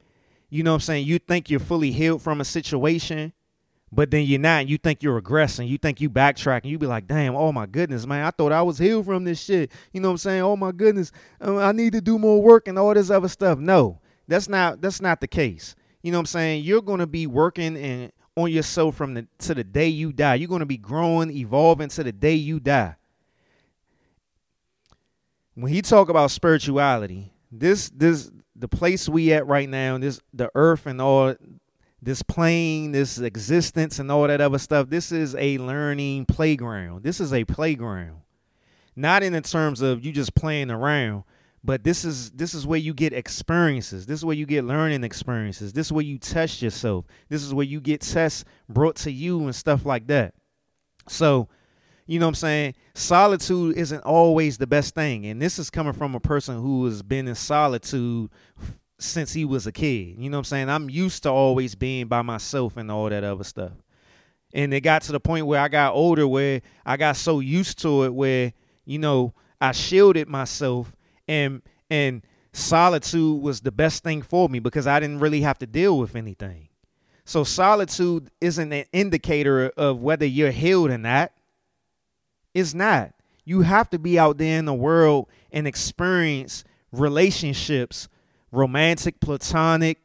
you know what I'm saying, you think you're fully healed from a situation, but then you're not. You think you're regressing. You think you backtracking. You be like, damn, oh my goodness, man, I thought I was healed from this shit. You know what I'm saying? Oh my goodness, uh, I need to do more work and all this other stuff. No, that's not that's not the case. You know what I'm saying? You're gonna be working and on yourself from the to the day you die. You're gonna be growing, evolving to the day you die. When he talk about spirituality, this this the place we at right now, this the earth and all this plane, this existence and all that other stuff, this is a learning playground. This is a playground. Not in the terms of you just playing around, but this is this is where you get experiences. This is where you get learning experiences. This is where you test yourself. This is where you get tests brought to you and stuff like that. So, you know what I'm saying? Solitude isn't always the best thing. And this is coming from a person who has been in solitude since he was a kid. You know what I'm saying? I'm used to always being by myself and all that other stuff. And it got to the point where I got older where I got so used to it where, you know, I shielded myself and and solitude was the best thing for me because I didn't really have to deal with anything. So solitude isn't an indicator of whether you're healed or not. It's not. You have to be out there in the world and experience relationships, romantic, platonic,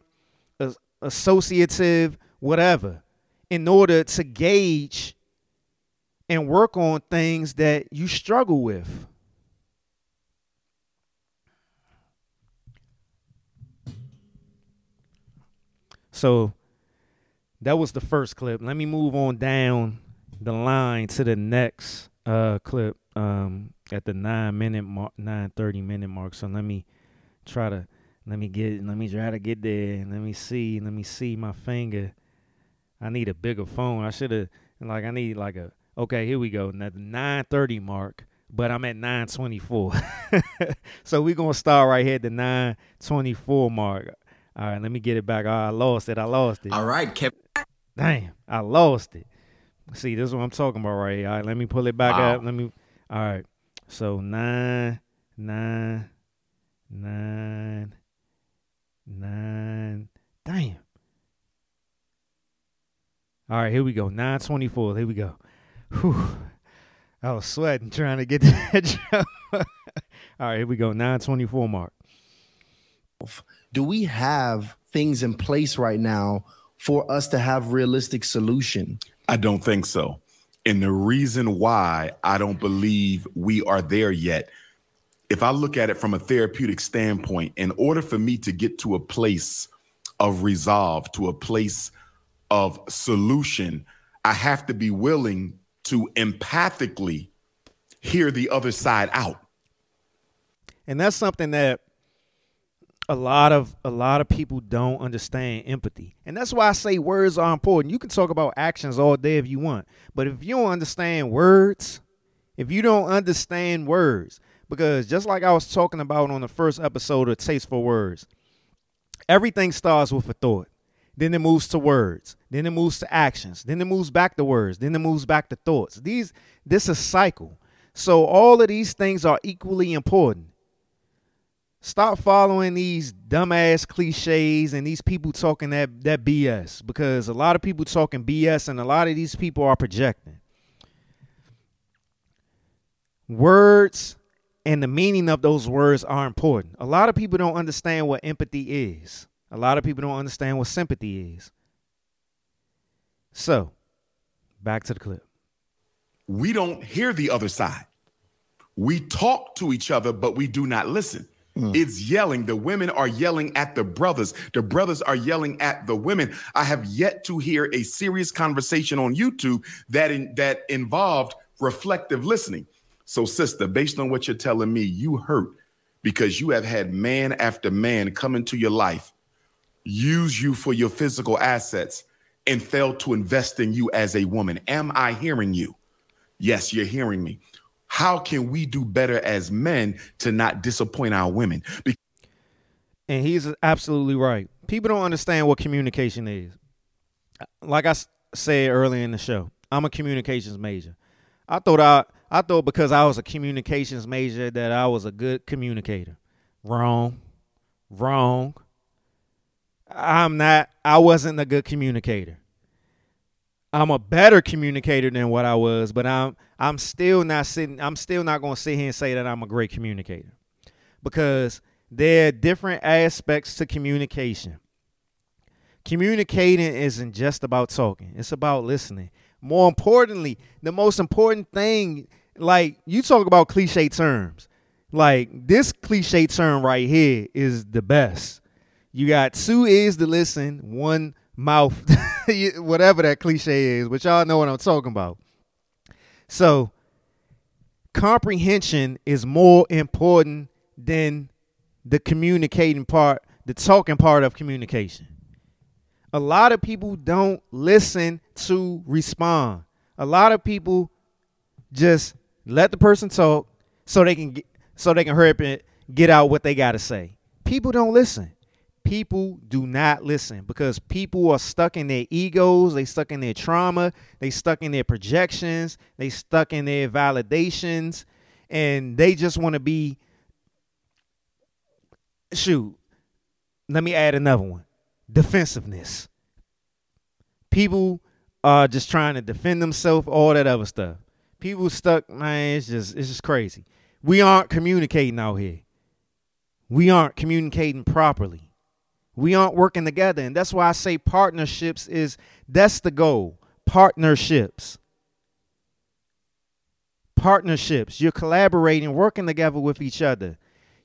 associative, whatever, in order to gauge and work on things that you struggle with. So that was the first clip. Let me move on down the line to the next uh, clip um, at the nine minute mark, nine thirty minute mark. So let me try to let me get let me try to get there. Let me see. Let me see my finger. I need a bigger phone. I should have like I need like a okay. Here we go. Now the nine thirty mark, but I'm at nine twenty four. so we're gonna start right here at the nine twenty four mark. All right, let me get it back. Oh, I lost it. I lost it. All right, Kevin. Damn, I lost it. See, this is what I'm talking about right here. All right, let me pull it back wow. up. Let me. All right, so nine, nine, nine, nine. Damn. All right, here we go. Nine twenty-four. Here we go. Whew. I was sweating trying to get that job. All right, here we go. Nine twenty-four mark do we have things in place right now for us to have realistic solution? I don't think so. And the reason why I don't believe we are there yet, if I look at it from a therapeutic standpoint, in order for me to get to a place of resolve, to a place of solution, I have to be willing to empathically hear the other side out. And that's something that a lot of a lot of people don't understand empathy. And that's why i say words are important. You can talk about actions all day if you want. But if you don't understand words if you don't understand words because just like i was talking about on the first episode of taste for words everything starts with a thought. Then it moves to words. Then it moves to actions. Then it moves back to words. Then it moves back to thoughts. These this is a cycle. So all of these things are equally important Stop following these dumbass cliches and these people talking that that BS because a lot of people talking BS and a lot of these people are projecting. Words and the meaning of those words are important. A lot of people don't understand what empathy is. A lot of people don't understand what sympathy is. So, back to the clip. We don't hear the other side. We talk to each other, but we do not listen. Mm. It's yelling. The women are yelling at the brothers. The brothers are yelling at the women. I have yet to hear a serious conversation on YouTube that in, that involved reflective listening. So, sister, based on what you're telling me, you hurt because you have had man after man come into your life, use you for your physical assets, and failed to invest in you as a woman. Am I hearing you? Yes, you're hearing me how can we do better as men to not disappoint our women? And he's absolutely right. People don't understand what communication is. Like I said earlier in the show, I'm a communications major. I thought I I thought because I was a communications major that I was a good communicator. Wrong. Wrong. I'm not I wasn't a good communicator. I'm a better communicator than what I was, but I'm I'm still not sitting I'm still not going to sit here and say that I'm a great communicator. Because there are different aspects to communication. Communicating isn't just about talking. It's about listening. More importantly, the most important thing like you talk about cliche terms. Like this cliche term right here is the best. You got two ears to listen, one mouth, whatever that cliche is, but y'all know what I'm talking about. So, comprehension is more important than the communicating part, the talking part of communication. A lot of people don't listen to respond. A lot of people just let the person talk so they can get, so they can hurry up and get out what they got to say. People don't listen. People do not listen because people are stuck in their egos, they stuck in their trauma, they stuck in their projections, they stuck in their validations, and they just want to be shoot. Let me add another one. Defensiveness. People are just trying to defend themselves, all that other stuff. People stuck, man, it's just it's just crazy. We aren't communicating out here. We aren't communicating properly. We aren't working together. And that's why I say partnerships is that's the goal. Partnerships. Partnerships. You're collaborating, working together with each other.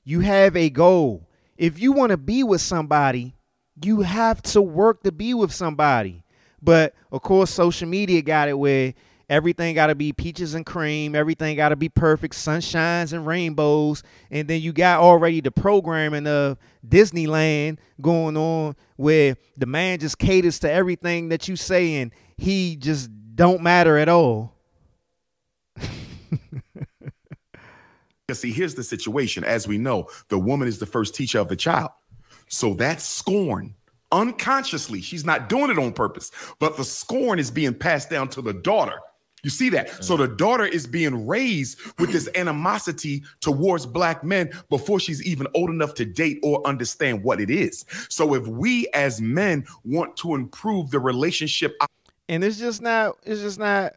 You have a goal. If you want to be with somebody, you have to work to be with somebody. But of course, social media got it where Everything got to be peaches and cream. Everything got to be perfect, sunshines and rainbows. And then you got already the programming of Disneyland going on where the man just caters to everything that you say and he just don't matter at all. See, here's the situation. As we know, the woman is the first teacher of the child. So that scorn unconsciously, she's not doing it on purpose, but the scorn is being passed down to the daughter. You see that? So the daughter is being raised with this animosity towards black men before she's even old enough to date or understand what it is. So if we as men want to improve the relationship, and it's just not, it's just not.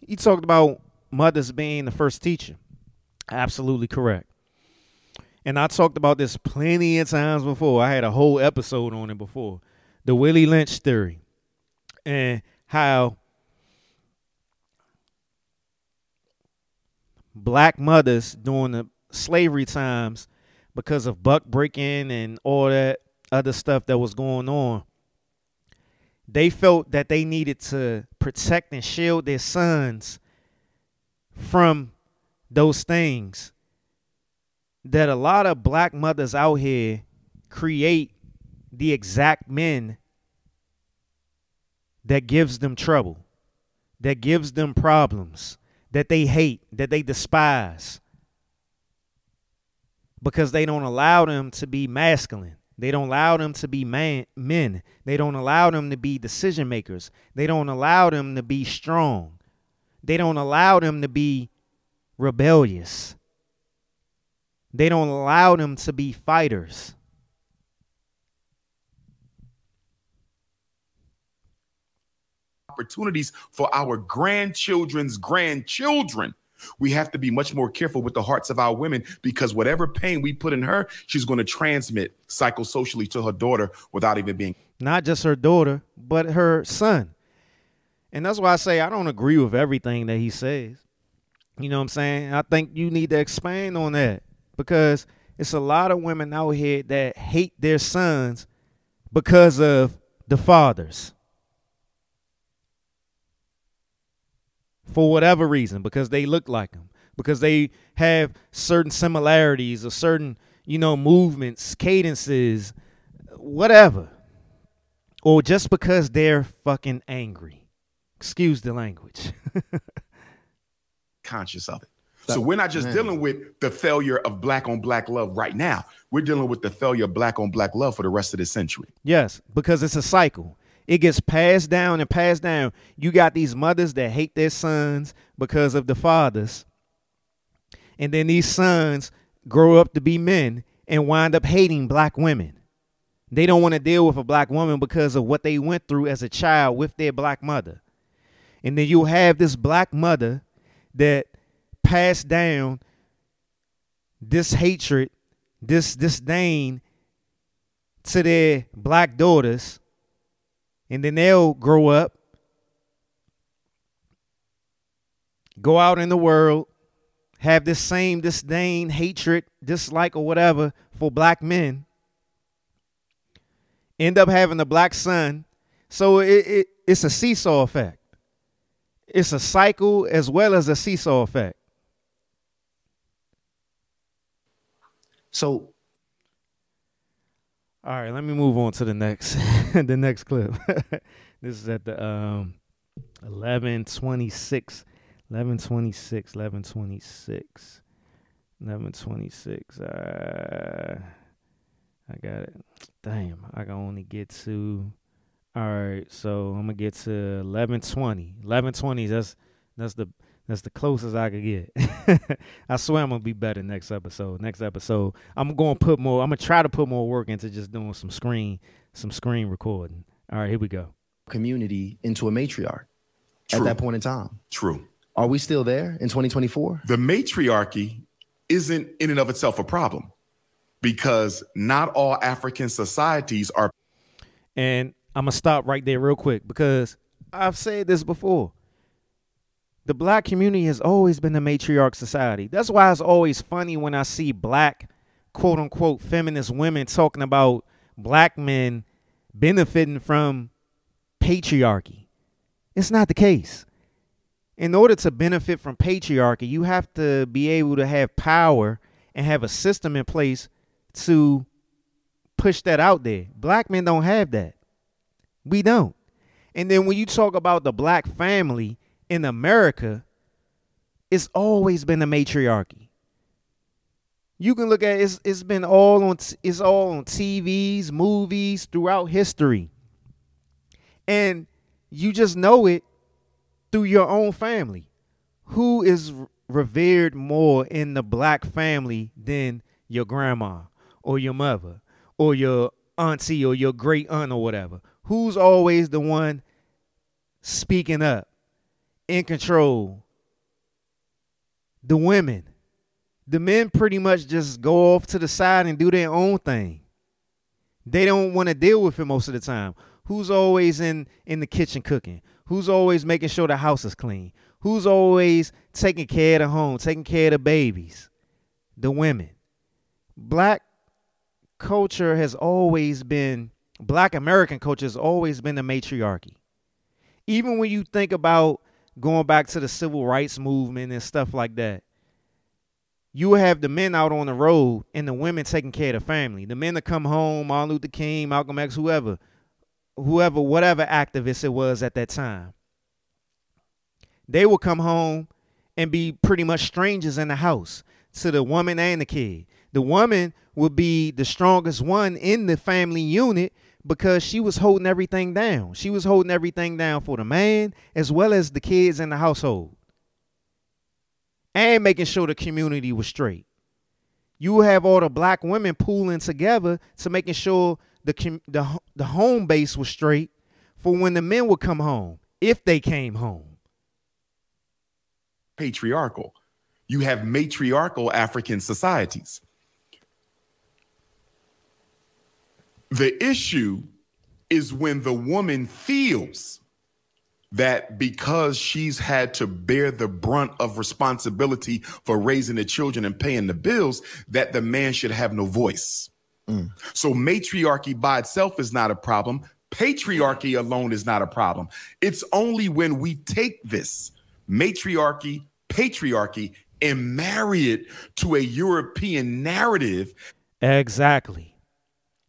He talked about mothers being the first teacher. Absolutely correct. And I talked about this plenty of times before. I had a whole episode on it before. The Willie Lynch theory and how black mothers during the slavery times because of buck breaking and all that other stuff that was going on. They felt that they needed to protect and shield their sons from those things that a lot of black mothers out here create the exact men that gives them trouble that gives them problems that they hate, that they despise, because they don't allow them to be masculine. They don't allow them to be man, men. They don't allow them to be decision makers. They don't allow them to be strong. They don't allow them to be rebellious. They don't allow them to be fighters. Opportunities for our grandchildren's grandchildren. We have to be much more careful with the hearts of our women because whatever pain we put in her, she's going to transmit psychosocially to her daughter without even being. Not just her daughter, but her son. And that's why I say I don't agree with everything that he says. You know what I'm saying? I think you need to expand on that because it's a lot of women out here that hate their sons because of the fathers. For whatever reason because they look like them because they have certain similarities or certain you know movements cadences whatever. Or just because they're fucking angry. Excuse the language. Conscious of it. So we're not just Man. dealing with the failure of black on black love right now. We're dealing with the failure of black on black love for the rest of the century. Yes because it's a cycle it gets passed down and passed down. You got these mothers that hate their sons because of the fathers. And then these sons grow up to be men and wind up hating black women. They don't want to deal with a black woman because of what they went through as a child with their black mother. And then you'll have this black mother that passed down this hatred, this disdain to their black daughters and then they'll grow up, go out in the world, have this same disdain, hatred, dislike, or whatever for black men, end up having a black son. So it, it it's a seesaw effect. It's a cycle as well as a seesaw effect. So all right, let me move on to the next the next clip. this is at the um 1126 1126 1126 1126 uh I got it. Damn, I can only get to all right, so I'm gonna get to 1120. 1120 that's that's the that's the closest I could get. I swear I'm gonna be better next episode. Next episode, I'm gonna put more. I'm gonna try to put more work into just doing some screen, some screen recording. All right, here we go. Community into a matriarch True. at that point in time. True. Are we still there in 2024? The matriarchy isn't in and of itself a problem because not all African societies are. And I'm gonna stop right there real quick because I've said this before the black community has always been the matriarch society. That's why it's always funny when I see black, quote unquote, feminist women talking about black men benefiting from patriarchy. It's not the case. In order to benefit from patriarchy, you have to be able to have power and have a system in place to push that out there. Black men don't have that. We don't. And then when you talk about the black family, in America, it's always been a matriarchy. You can look at it, it's it's been all on it's all on TVs, movies throughout history. And you just know it through your own family. Who is revered more in the black family than your grandma or your mother or your auntie or your great aunt or whatever? Who's always the one speaking up? In control. The women. The men pretty much just go off to the side and do their own thing. They don't want to deal with it most of the time. Who's always in in the kitchen cooking? Who's always making sure the house is clean? Who's always taking care of the home, taking care of the babies? The women. Black culture has always been black American culture has always been the matriarchy. Even when you think about going back to the civil rights movement and stuff like that. You have the men out on the road and the women taking care of the family. The men that come home, Martin Luther King, Malcolm X, whoever, whoever, whatever activist it was at that time. They will come home and be pretty much strangers in the house to the woman and the kid. The woman would be the strongest one in the family unit because she was holding everything down. She was holding everything down for the man as well as the kids in the household and making sure the community was straight. You have all the black women pooling together to making sure the the the home base was straight for when the men would come home if they came home. Patriarchal. You have matriarchal African societies. The issue is when the woman feels that because she's had to bear the brunt of responsibility for raising the children and paying the bills, that the man should have no voice. Mm. So matriarchy by itself is not a problem. Patriarchy alone is not a problem. It's only when we take this matriarchy, patriarchy, and marry it to a European narrative. Exactly.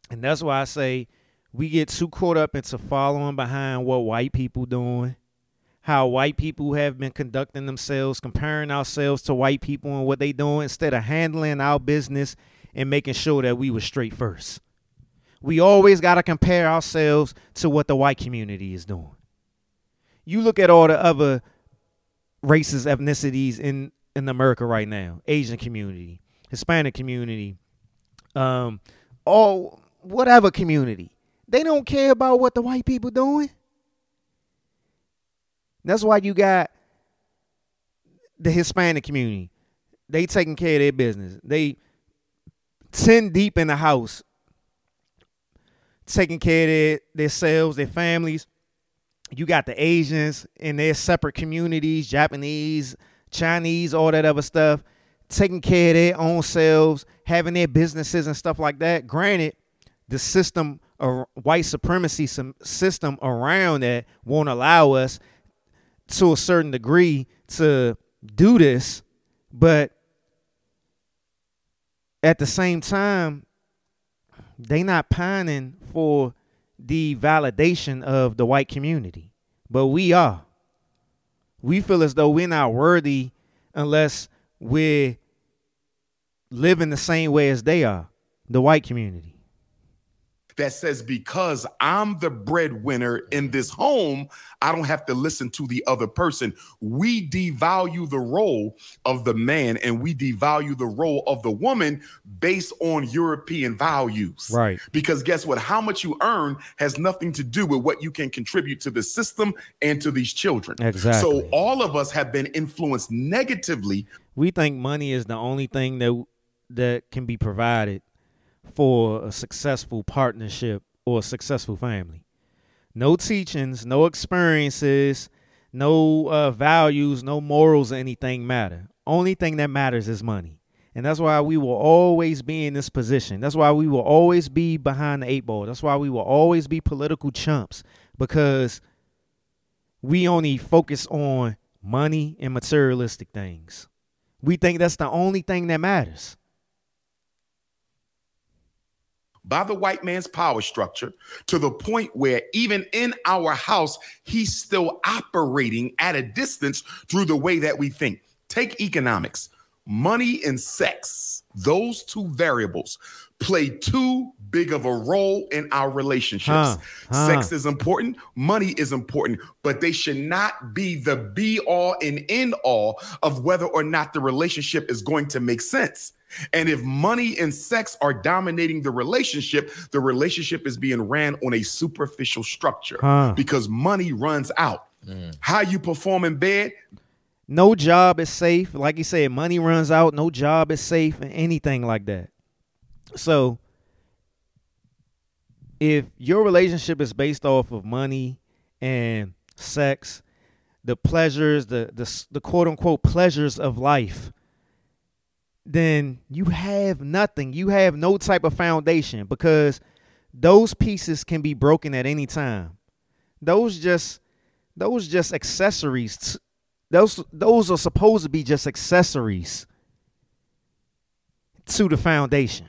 And that's why I say we get too caught up into following behind what white people doing, how white people have been conducting themselves, comparing ourselves to white people and what they doing instead of handling our business and making sure that we were straight first. We always got to compare ourselves to what the white community is doing. You look at all the other races, ethnicities in in America right now, Asian community, Hispanic community, um, all whatever community. They don't care about what the white people doing. That's why you got the Hispanic community. They taking care of their business. They ten deep in the house, taking care of their, themselves, their families. You got the Asians in their separate communities, Japanese, Chinese, all that other stuff. taking care of their own selves, having their businesses and stuff like that. Granted, the system of white supremacy system around that won't allow us to a certain degree to do this, but at the same time, they not pining for the validation of the white community, but we are. We feel as though we're not worthy unless we're living the same way as they are, the white community that says because I'm the breadwinner in this home, I don't have to listen to the other person. We devalue the role of the man and we devalue the role of the woman based on European values. Right. Because guess what? How much you earn has nothing to do with what you can contribute to the system and to these children. Exactly. So all of us have been influenced negatively. We think money is the only thing that that can be provided for a successful partnership or a successful family. No teachings, no experiences, no uh, values, no morals or anything matter. Only thing that matters is money. And that's why we will always be in this position. That's why we will always be behind the eight ball. That's why we will always be political chumps because we only focus on money and materialistic things. We think that's the only thing that matters by the white man's power structure to the point where even in our house, he's still operating at a distance through the way that we think. Take economics, money and sex, those two variables play too big of a role in our relationships. Huh, huh. Sex is important, money is important, but they should not be the be all and end all of whether or not the relationship is going to make sense. And if money and sex are dominating the relationship, the relationship is being ran on a superficial structure huh. because money runs out. Mm. How you perform in bed? No job is safe. Like you said, money runs out. No job is safe, and anything like that. So, if your relationship is based off of money and sex, the pleasures, the the, the quote unquote pleasures of life, then you have nothing. You have no type of foundation because those pieces can be broken at any time. Those just those just accessories. Those those are supposed to be just accessories to the foundation.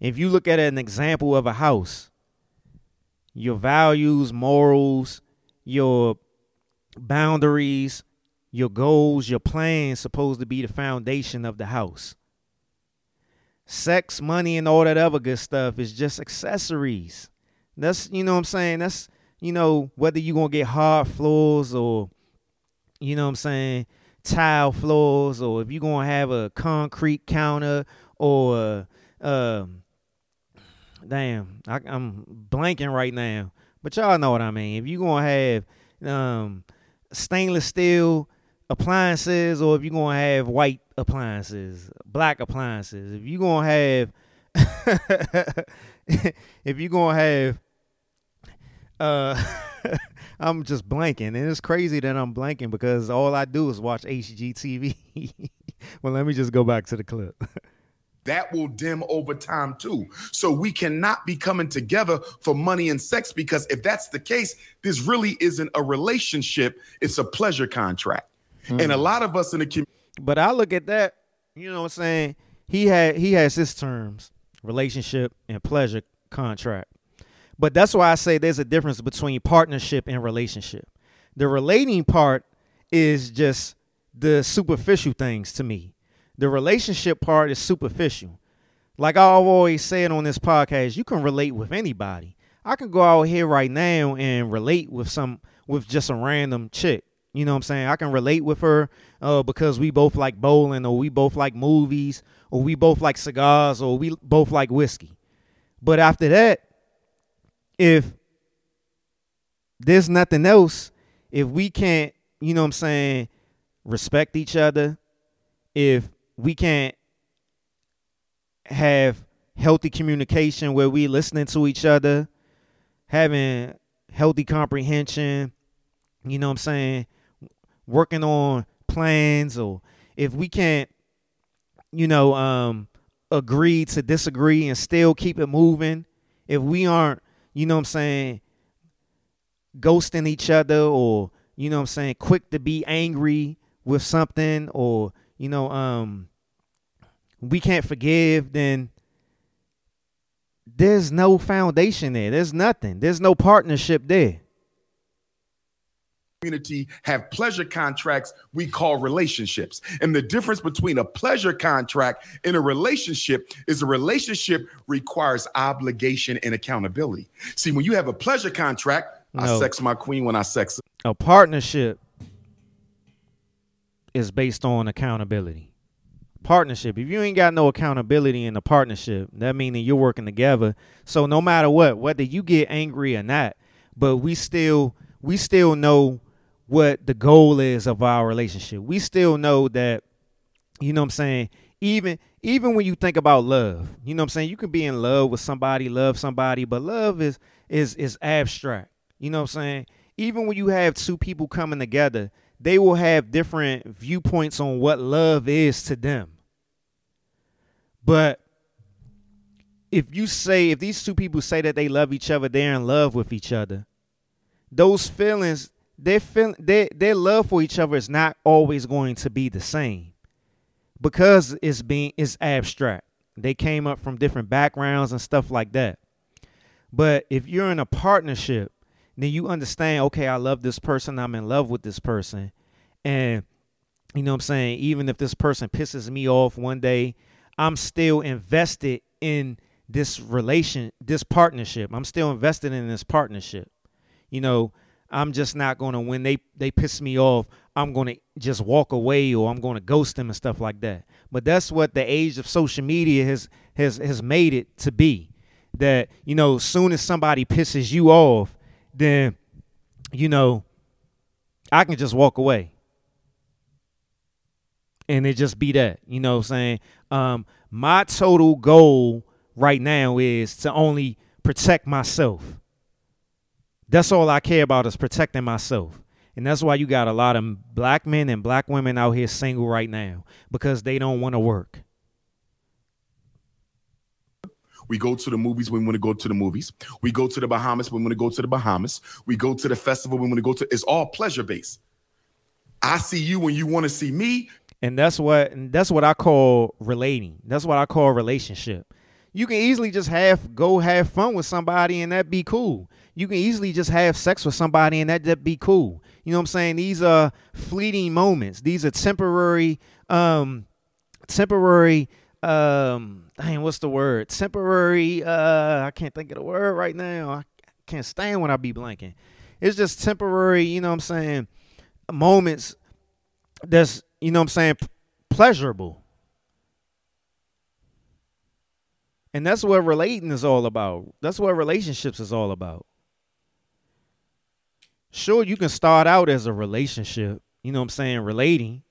If you look at an example of a house, your values, morals, your boundaries, your goals, your plans supposed to be the foundation of the house. Sex, money, and all that other good stuff is just accessories. That's you know what I'm saying? That's you know, whether you're gonna get hard floors or you know what I'm saying, tile floors, or if you're gonna have a concrete counter or uh, damn, I, am blanking right now. But y'all know what I mean. If you're gonna have um, stainless steel appliances or if you're gonna have white appliances, black appliances, if you're gonna have if you're gonna have uh I'm just blanking and it's crazy that I'm blanking because all I do is watch HGTV. well, let me just go back to the clip. That will dim over time too. So we cannot be coming together for money and sex because if that's the case, this really isn't a relationship, it's a pleasure contract. Mm. And a lot of us in the community. But I look at that, you know what I'm saying? He had he has his terms, relationship and pleasure contract. But that's why I say there's a difference between partnership and relationship. The relating part is just the superficial things to me. The relationship part is superficial. Like I've always said on this podcast, you can relate with anybody. I can go out here right now and relate with some with just a random chick. You know what I'm saying? I can relate with her uh, because we both like bowling or we both like movies or we both like cigars or we both like whiskey. But after that, if there's nothing else, if we can't, you know what I'm saying, respect each other, if we can't have healthy communication where we listening to each other, having healthy comprehension, you know what I'm saying, working on plans or if we can't, you know, um, agree to disagree and still keep it moving, if we aren't, you know what I'm saying, ghosting each other or, you know what I'm saying, quick to be angry with something or, you know, um, we can't forgive, then there's no foundation there. There's nothing. There's no partnership there community have pleasure contracts we call relationships. And the difference between a pleasure contract and a relationship is a relationship requires obligation and accountability. See, when you have a pleasure contract, no. I sex my queen when I sex. A partnership is based on accountability. Partnership. If you ain't got no accountability in the partnership, that that you're working together. So no matter what, whether you get angry or not, but we still we still know what the goal is of our relationship. We still know that, you know what I'm saying, even even when you think about love, you know what I'm saying, you can be in love with somebody, love somebody, but love is is is abstract. You know what I'm saying? Even when you have two people coming together, they will have different viewpoints on what love is to them. But if you say if these two people say that they love each other, they're in love with each other, those feelings their feel, their their love for each other is not always going to be the same because it's being it's abstract. They came up from different backgrounds and stuff like that. But if you're in a partnership, then you understand, okay, I love this person, I'm in love with this person. And you know what I'm saying, even if this person pisses me off one day, I'm still invested in this relation, this partnership. I'm still invested in this partnership. You know, I'm just not to when they they piss me off, I'm to just walk away or I'm to ghost them and stuff like that. But that's what the age of social media has has has made it to be. That you know, soon as somebody pisses you off, then you know, I can just walk away. And it just be that, you know what I'm saying? Um, my total goal right now is to only protect myself that's all I care about is protecting myself. And that's why you got a lot of black men and black women out here single right now because they don't want to work. We go to the movies when we want to go to the movies. We go to the Bahamas when we want to go to the Bahamas. We go to the festival when we want to go to. It's all pleasure based. I see you when you want to see me. And that's what and that's what I call relating. That's what I call relationship. You can easily just have go have fun with somebody and that be cool you can easily just have sex with somebody and that that be cool. You know what I'm saying? These are fleeting moments. These are temporary um temporary um dang, what's the word? Temporary uh I can't think of the word right now. I can't stand when I be blanking. It's just temporary, you know what I'm saying, moments that's you know what I'm saying pleasurable. And that's what relating is all about. That's what relationships is all about sure you can start out as a relationship, you know what I'm saying, relating.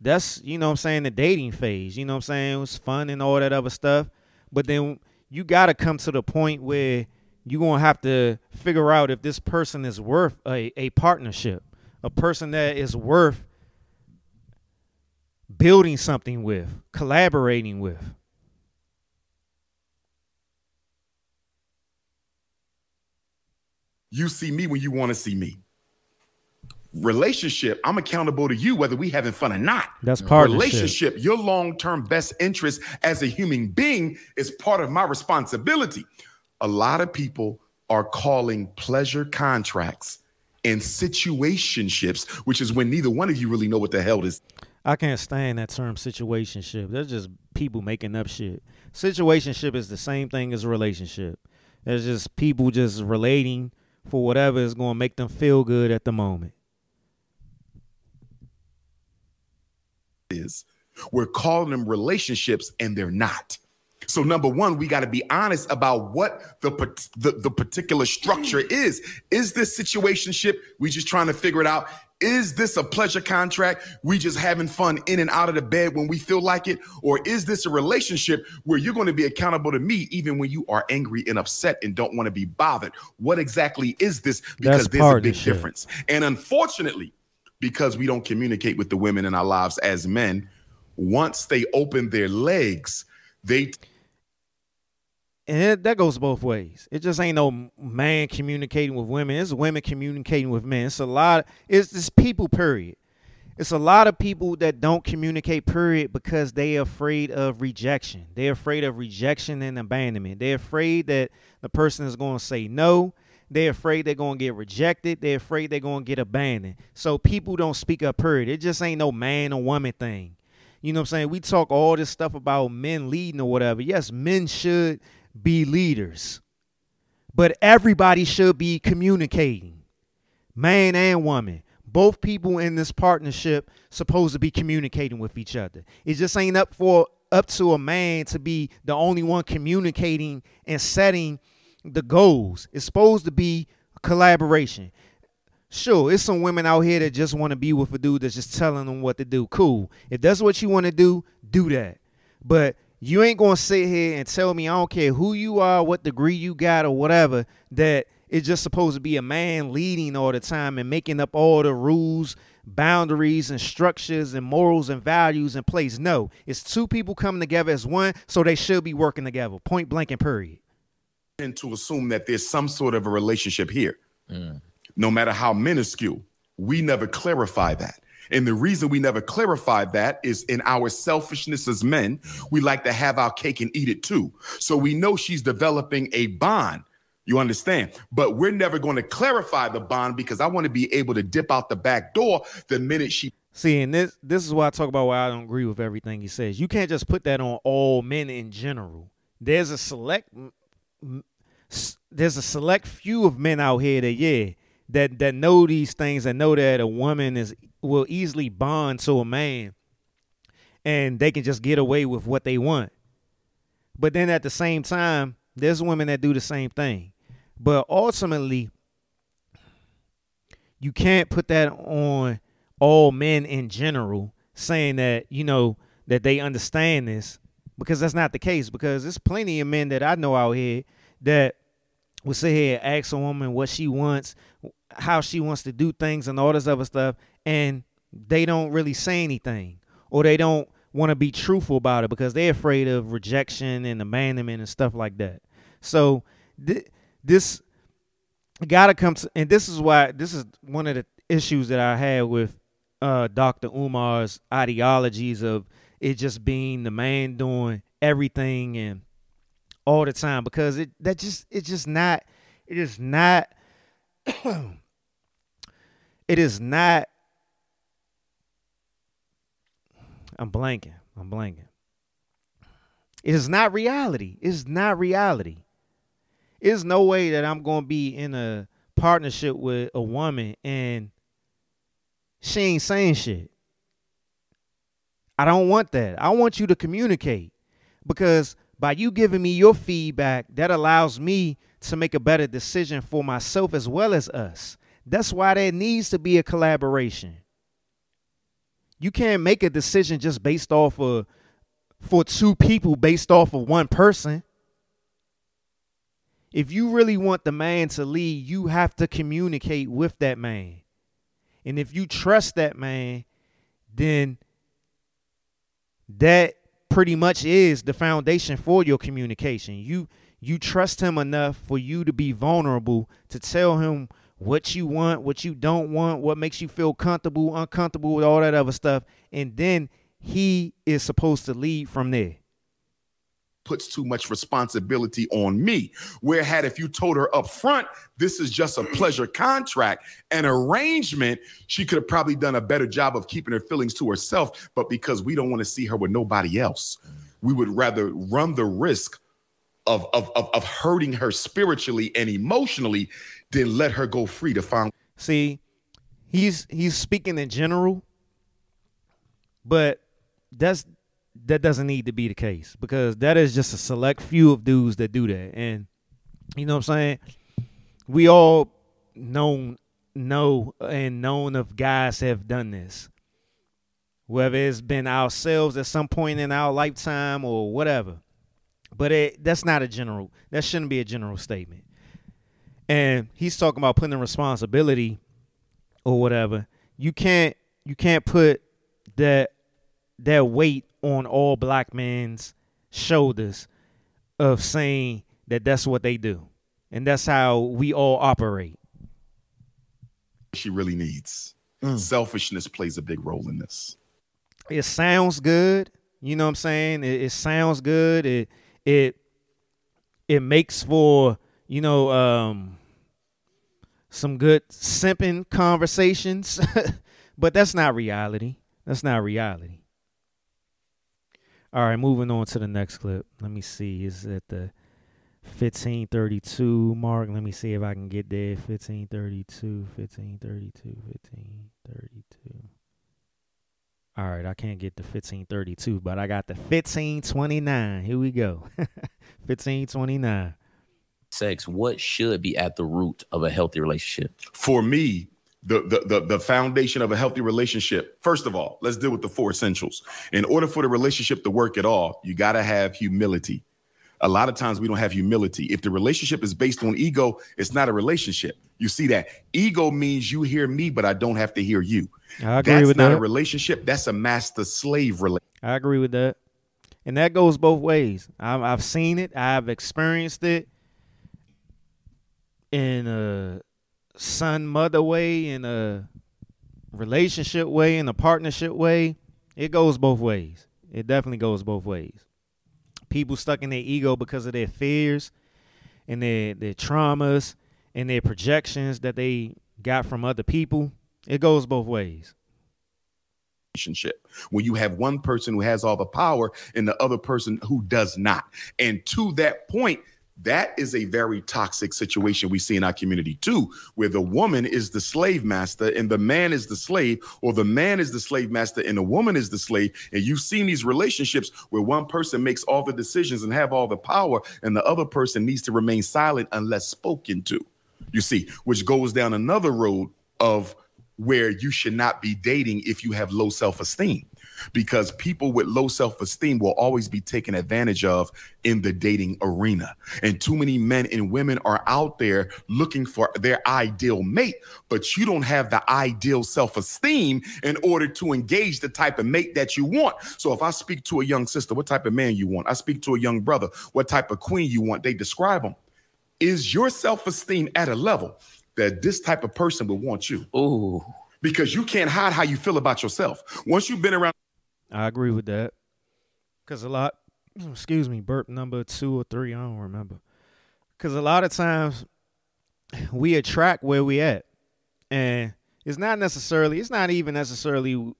That's, you know what I'm saying, the dating phase. You know what I'm saying? It was fun and all that other stuff. But then you got to come to the point where you're to have to figure out if this person is worth a, a partnership, a person that is worth building something with, collaborating with. You see me when you want to see me. Relationship, I'm accountable to you whether we having fun or not. That's part relationship. Your long-term best interest as a human being is part of my responsibility. A lot of people are calling pleasure contracts and situationships, which is when neither one of you really know what the hell is. I can't stand that term situationship. That's just people making up shit. Situationship is the same thing as a relationship. It's just people just relating for whatever is going to make them feel good at the moment. Is we're calling them relationships and they're not. So number one, we got to be honest about what the, the, the particular structure mm. is. Is this situationship? We just trying to figure it out. Is this a pleasure contract? We just having fun in and out of the bed when we feel like it? Or is this a relationship where you're going to be accountable to me even when you are angry and upset and don't want to be bothered? What exactly is this? Because That's there's a big difference. And unfortunately, because we don't communicate with the women in our lives as men, once they open their legs, they and it, that goes both ways. It just ain't no man communicating with women. It's women communicating with men. It's a lot. It's this people. Period. It's a lot of people that don't communicate. Period, because they are afraid of rejection. They're afraid of rejection and abandonment. They're afraid that the person is going to say no. They're afraid they're to get rejected. They're afraid they're to get abandoned. So people don't speak up. Period. It just ain't no man or woman thing. You know what I'm saying? We talk all this stuff about men leading or whatever. Yes, men should be leaders. But everybody should be communicating. Man and woman. Both people in this partnership supposed to be communicating with each other. It just ain't up for up to a man to be the only one communicating and setting the goals. It's supposed to be collaboration. Sure, it's some women out here that just want to be with a dude that's just telling them what to do. Cool. If that's what you want to do, do that. But you ain't gonna sit here and tell me I don't care who you are, what degree you got, or whatever, that it's just supposed to be a man leading all the time and making up all the rules, boundaries, and structures and morals and values in place. No, it's two people coming together as one, so they should be working together. Point blank and period. And to assume that there's some sort of a relationship here, mm. no matter how minuscule. We never clarify that. And the reason we never clarify that is in our selfishness as men, we like to have our cake and eat it too. So we know she's developing a bond. You understand? But we're never going to clarify the bond because I want to be able to dip out the back door the minute she See, and this this is why I talk about why I don't agree with everything he says. You can't just put that on all men in general. There's a select there's a select few of men out here that yeah, that that know these things and know that a woman is will easily bond to a man and they can just get away with what they want. But then at the same time, there's women that do the same thing. But ultimately, you can't put that on all men in general, saying that, you know, that they understand this, because that's not the case. Because there's plenty of men that I know out here that will sit here and ask a woman what she wants, how she wants to do things, and all this other stuff, and they don't really say anything or they don't want to be truthful about it because they're afraid of rejection and abandonment and stuff like that. So th- this gotta come to, and this is why this is one of the issues that I had with uh, Dr. Umar's ideologies of it just being the man doing everything and all the time because it that just it's just not it is not it is not I'm blanking. I'm blanking. It is not reality. It's not reality. There's no way that I'm going to be in a partnership with a woman and she ain't saying shit. I don't want that. I want you to communicate because by you giving me your feedback, that allows me to make a better decision for myself as well as us. That's why there needs to be a collaboration. You can't make a decision just based off of for two people based off of one person. If you really want the man to lead, you have to communicate with that man. And if you trust that man, then that pretty much is the foundation for your communication. You you trust him enough for you to be vulnerable to tell him what you want, what you don't want, what makes you feel comfortable, uncomfortable with all that other stuff. And then he is supposed to lead from there. Puts too much responsibility on me. Where had if you told her up front, this is just a pleasure contract, an arrangement, she could have probably done a better job of keeping her feelings to herself. But because we don't want to see her with nobody else, we would rather run the risk of, of, of, of hurting her spiritually and emotionally than let her go free to find. See, he's he's speaking in general, but that's that doesn't need to be the case because that is just a select few of dudes that do that, and you know what I'm saying. We all know know and known of guys have done this, whether it's been ourselves at some point in our lifetime or whatever. But it, that's not a general. That shouldn't be a general statement and he's talking about putting responsibility or whatever. You can't you can't put that that weight on all black men's shoulders of saying that that's what they do. And that's how we all operate. She really needs. Mm. Selfishness plays a big role in this. It sounds good. You know what I'm saying? It, it sounds good. It it it makes for, you know, um some good simping conversations, but that's not reality. That's not reality. All right, moving on to the next clip. Let me see. Is it the 1532 mark? Let me see if I can get there. 1532, 1532, 1532. All right, I can't get the 1532, but I got the 1529. Here we go. 1529. Sex, what should be at the root of a healthy relationship? For me, the, the, the, the foundation of a healthy relationship. First of all, let's deal with the four essentials. In order for the relationship to work at all, you got to have humility. A lot of times we don't have humility. If the relationship is based on ego, it's not a relationship. You see that ego means you hear me, but I don't have to hear you. I agree That's with not that. a relationship. That's a master slave relationship. I agree with that. And that goes both ways. I've, I've seen it. I've experienced it in a uh, son mother way, in a relationship way, in a partnership way. It goes both ways. It definitely goes both ways. People stuck in their ego because of their fears and their their traumas and their projections that they got from other people. It goes both ways. relationship when you have one person who has all the power and the other person who does not. And to that point, that is a very toxic situation we see in our community too, where the woman is the slave master and the man is the slave, or the man is the slave master and the woman is the slave. And you've seen these relationships where one person makes all the decisions and have all the power, and the other person needs to remain silent unless spoken to. You see, which goes down another road of where you should not be dating if you have low self esteem. Because people with low self esteem will always be taken advantage of in the dating arena. And too many men and women are out there looking for their ideal mate, but you don't have the ideal self esteem in order to engage the type of mate that you want. So if I speak to a young sister, what type of man you want? I speak to a young brother, what type of queen you want? They describe them. Is your self esteem at a level that this type of person would want you? Ooh. because you can't hide how you feel about yourself. Once you've been around I agree with that. Cause a lot, excuse me, burp number two or three, I don't remember. Cause a lot of times we attract where we at, and it's not necessarily, it's not even necessarily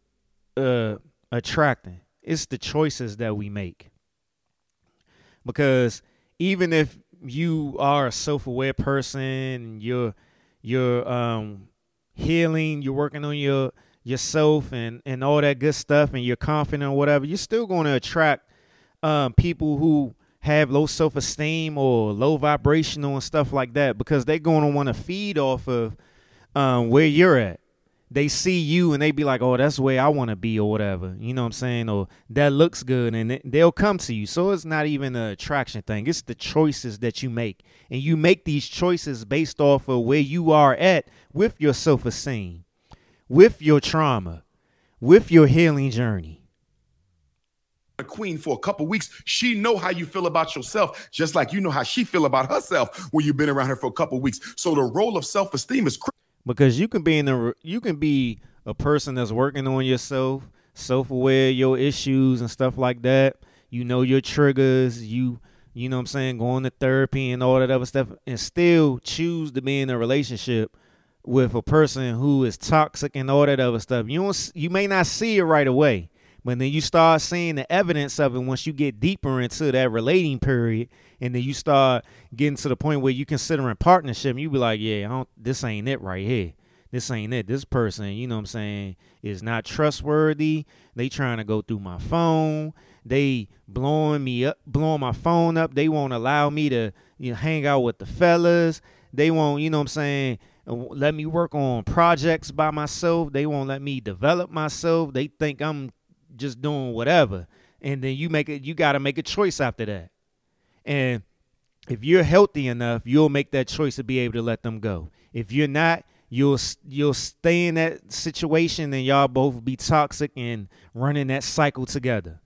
uh attracting. It's the choices that we make. Because even if you are a self-aware person, you're you're um healing, you're working on your yourself and and all that good stuff and you're confident or whatever you're still going to attract um, people who have low self-esteem or low vibrational and stuff like that because they're going to want to feed off of um, where you're at. They see you and they be like oh that's where i want to be or whatever you know what i'm saying or that looks good and they'll come to you. So it's not even an attraction thing it's the choices that you make. And you make these choices based off of where you are at with your self-esteem with your trauma, with your healing journey. a queen for a couple weeks, she know how you feel about yourself, just like you know how she feel about herself when you've been around her for a couple weeks. So the role of self-esteem is critical. Because you can be in a you can be a person that's working on yourself, self-aware, your issues and stuff like that. You know your triggers, you you know what I'm saying, going to therapy and all that other stuff, and still choose to be in a relationship with a person who is toxic and all that other stuff. You don't you may not see it right away, but then you start seeing the evidence of it once you get deeper into that relating period, and then you start getting to the point where you considering partnership. You be like, yeah, this ain't it right here. This ain't it. This person, you know what I'm saying, is not trustworthy. They trying to go through my phone. They blowing me up, blowing my phone up. They won't allow me to you know, hang out with the fellas. They won't, you know what I'm saying, let me work on projects by myself. They won't let me develop myself. They think I'm just doing whatever. And then you make it you got to make a choice after that. And if you're healthy enough, you'll make that choice to be able to let them go. If you're not, you'll you'll stay in that situation and y'all both be toxic and running that cycle together.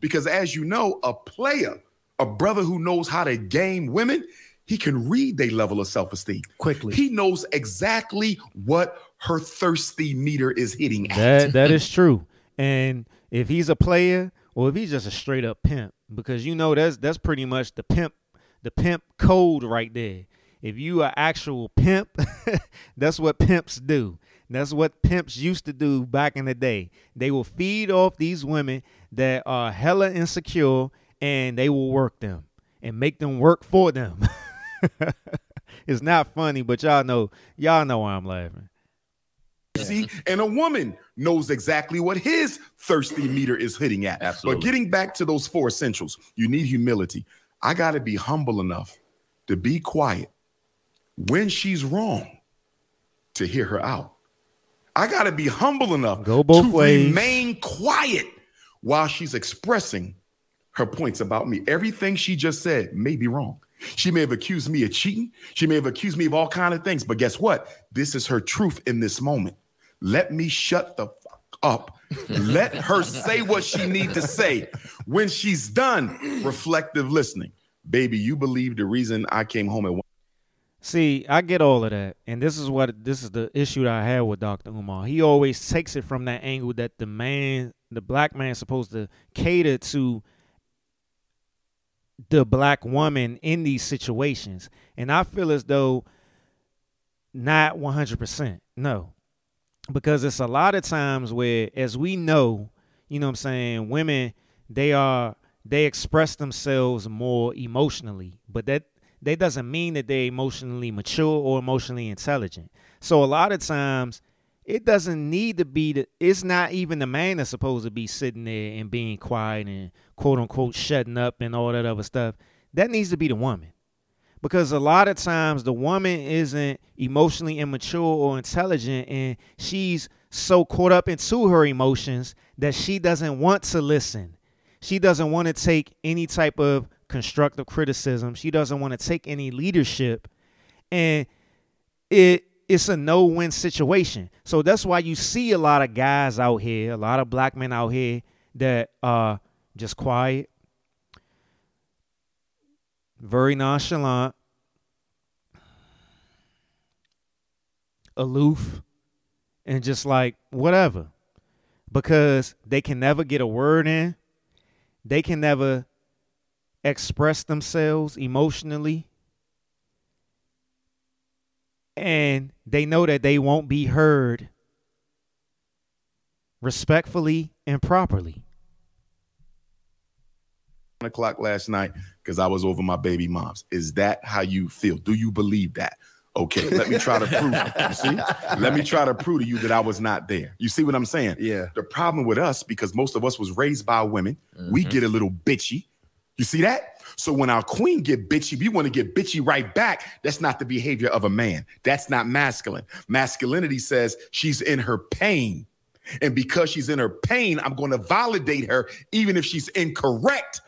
because as you know, a player, a brother who knows how to game women, he can read their level of self-esteem Quickly. He knows exactly what her thirsty meter is hitting at. That that is true. And if he's a player or if he's just a straight up pimp, because you know that's that's pretty much the pimp the pimp code right there. If you are actual pimp, that's what pimps do. That's what pimps used to do back in the day. They will feed off these women that are hella insecure and they will work them and make them work for them. it's not funny, but y'all know y'all know why I'm laughing. See, and a woman knows exactly what his thirsty meter is hitting at. Absolutely. But getting back to those four essentials, you need humility. I got to be humble enough to be quiet when she's wrong to hear her out. I got to be humble enough Go both to ways. remain quiet while she's expressing her points about me. Everything she just said may be wrong. She may have accused me of cheating. She may have accused me of all kind of things. But guess what? This is her truth in this moment. Let me shut the fuck up. Let her say what she need to say. When she's done, reflective listening. Baby, you believe the reason I came home at one. See, I get all of that, and this is what this is the issue that I have with Dr. Umar. He always takes it from that angle that the man, the black man, is supposed to cater to the black woman in these situations, and I feel as though not one hundred percent, no, because it's a lot of times where, as we know, you know, what I'm saying, women they are they express themselves more emotionally, but that that doesn't mean that they're emotionally mature or emotionally intelligent. So a lot of times it doesn't need to be the it's not even the man that's supposed to be sitting there and being quiet and quote unquote shutting up and all that other stuff. That needs to be the woman. Because a lot of times the woman isn't emotionally immature or intelligent and she's so caught up into her emotions that she doesn't want to listen. She doesn't want to take any type of constructive criticism. She doesn't want to take any leadership. And it it's a no-win situation. So that's why you see a lot of guys out here, a lot of black men out here that are just quiet, very nonchalant, aloof, and just like whatever. Because they can never get a word in. They can never express themselves emotionally. And they know that they won't be heard respectfully and properly. o'clock last night because I was over my baby mom's. Is that how you feel? Do you believe that? Okay, let me try to prove it. You see? Let me try to prove to you that I was not there. You see what I'm saying? Yeah. The problem with us, because most of us was raised by women, we mm-hmm. get a little bitchy. You see that? So when our queen get bitchy, we want to get bitchy right back. That's not the behavior of a man. That's not masculine. Masculinity says she's in her pain. And because she's in her pain, I'm going to validate her even if she's incorrect.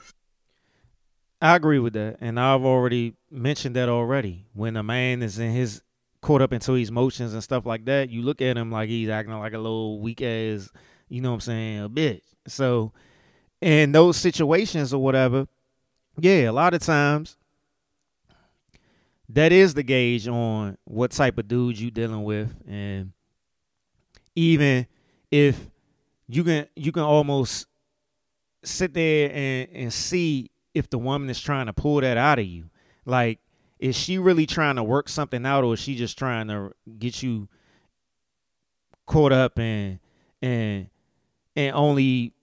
I agree with that, and I've already mentioned that already. When a man is in his caught up into his emotions and stuff like that, you look at him like he's acting like a little weak ass, you know what I'm saying, a bitch. So, in those situations or whatever, yeah, a lot of times that is the gauge on what type of dude you dealing with, and even if you can, you can almost sit there and and see if the woman is trying to pull that out of you. Like, is she really trying to work something out, or is she just trying to get you caught up and and and only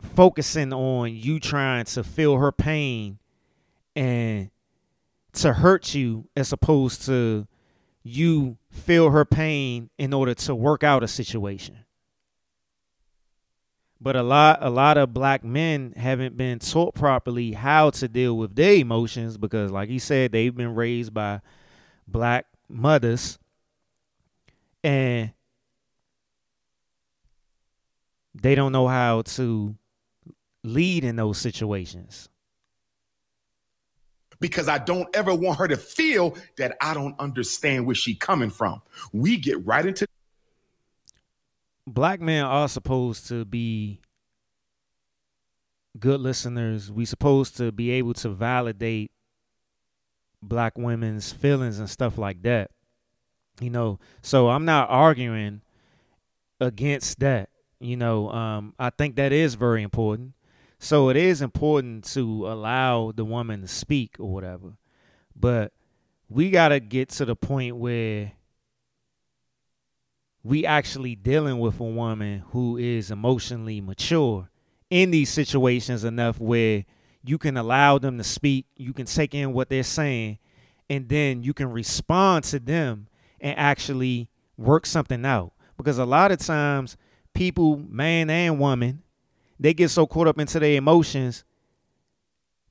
focusing on you trying to feel her pain and to hurt you as opposed to you feel her pain in order to work out a situation. But a lot a lot of black men haven't been taught properly how to deal with their emotions because like he said they've been raised by black mothers and they don't know how to lead in those situations. because I don't ever want her to feel that I don't understand where she coming from. We get right into black men are supposed to be good listeners. We supposed to be able to validate black women's feelings and stuff like that. You know, so I'm not arguing against that. You know, um, I think that is very important. So it is important to allow the woman to speak or whatever. But we got to get to the point where we actually dealing with a woman who is emotionally mature in these situations enough where you can allow them to speak, you can take in what they're saying, and then you can respond to them and actually work something out. Because a lot of times, people, man and woman, they get so caught up into their emotions,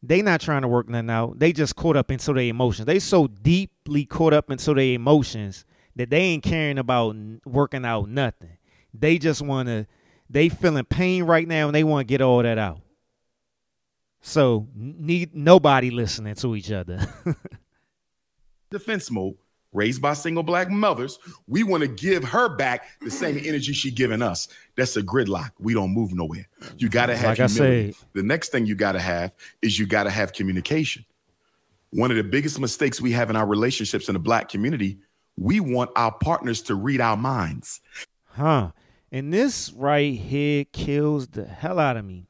they not trying to work nothing out. They just caught up into their emotions. They so deeply caught up into their emotions that they ain't caring about working out nothing. They just want to they feeling pain right now and they want to get all that out. So need nobody listening to each other. defense mode, raised by single black mothers, we want to give her back the same mm. energy she giving us. That's a gridlock. We don't move nowhere. You got to have like humility. The next thing you got to have is you got to have communication. One of the biggest mistakes we have in our relationships in the black community, we want our partners to read our minds. Huh. And this right here kills the hell out of me.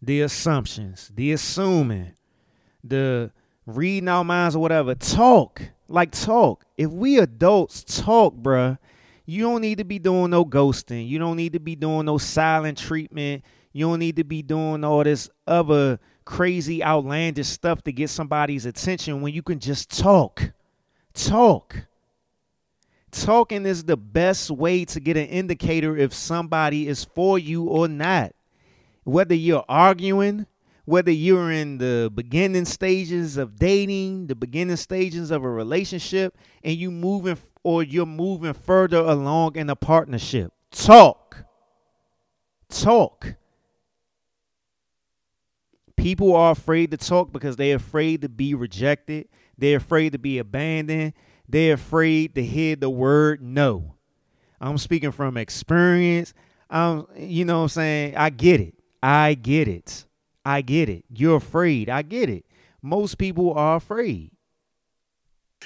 The assumptions, the assuming, the reading our minds or whatever. Talk. Like talk. If we adults talk, bruh, you don't need to be doing no ghosting. You don't need to be doing no silent treatment. You don't need to be doing all this other crazy outlandish stuff to get somebody's attention when you can just talk. Talk. Talking is the best way to get an indicator if somebody is for you or not. Whether you're arguing, whether you're in the beginning stages of dating, the beginning stages of a relationship, and you moving or you're moving further along in a partnership. Talk. Talk. People are afraid to talk because they're afraid to be rejected. They're afraid to be abandoned. They're afraid to hear the word no. I'm speaking from experience. I'm, you know what I'm saying? I get it. I get it. I get it. You're afraid. I get it. Most people are afraid.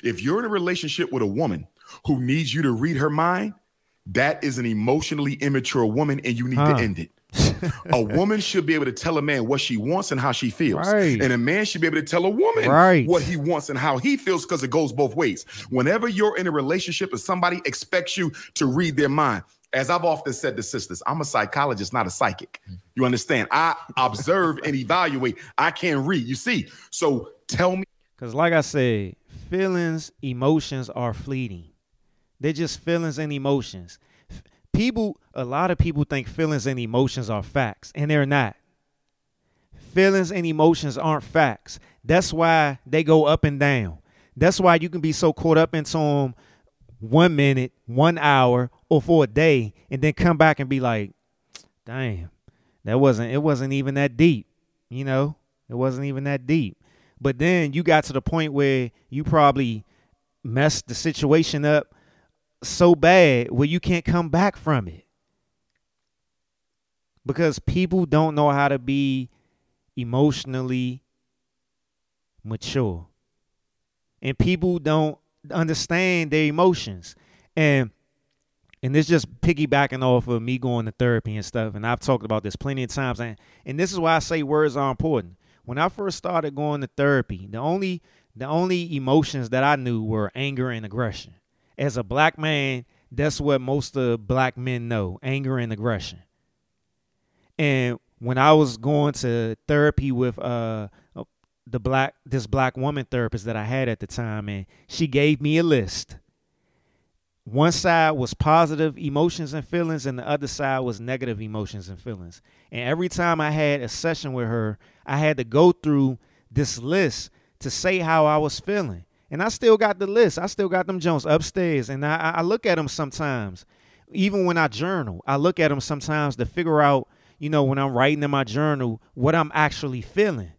If you're in a relationship with a woman who needs you to read her mind, that is an emotionally immature woman and you need huh. to end it a woman should be able to tell a man what she wants and how she feels. Right. And a man should be able to tell a woman right. what he wants and how he feels because it goes both ways. Whenever you're in a relationship and somebody expects you to read their mind, as I've often said to sisters, I'm a psychologist, not a psychic. Mm-hmm. You understand? I observe and evaluate. I can't read. You see? So tell me. Because, like I said, feelings, emotions are fleeting. They're just feelings and emotions people a lot of people think feelings and emotions are facts and they're not feelings and emotions aren't facts that's why they go up and down that's why you can be so caught up into them one minute one hour or for a day and then come back and be like damn that wasn't it wasn't even that deep you know it wasn't even that deep but then you got to the point where you probably messed the situation up so bad where you can't come back from it. Because people don't know how to be emotionally mature. And people don't understand their emotions. And and this just piggybacking off of me going to therapy and stuff. And I've talked about this plenty of times. And, and this is why I say words are important. When I first started going to therapy, the only the only emotions that I knew were anger and aggression as a black man, that's what most of black men know anger and aggression. And when I was going to therapy with uh the black this black woman therapist that I had at the time and she gave me a list. One side was positive emotions and feelings and the other side was negative emotions and feelings. And every time I had a session with her, I had to go through this list to say how I was feeling. And I still got the list. I still got them Jones upstairs. And I, I look at them sometimes. Even when I journal, I look at them sometimes to figure out, you know, when I'm writing in my journal, what I'm actually feeling.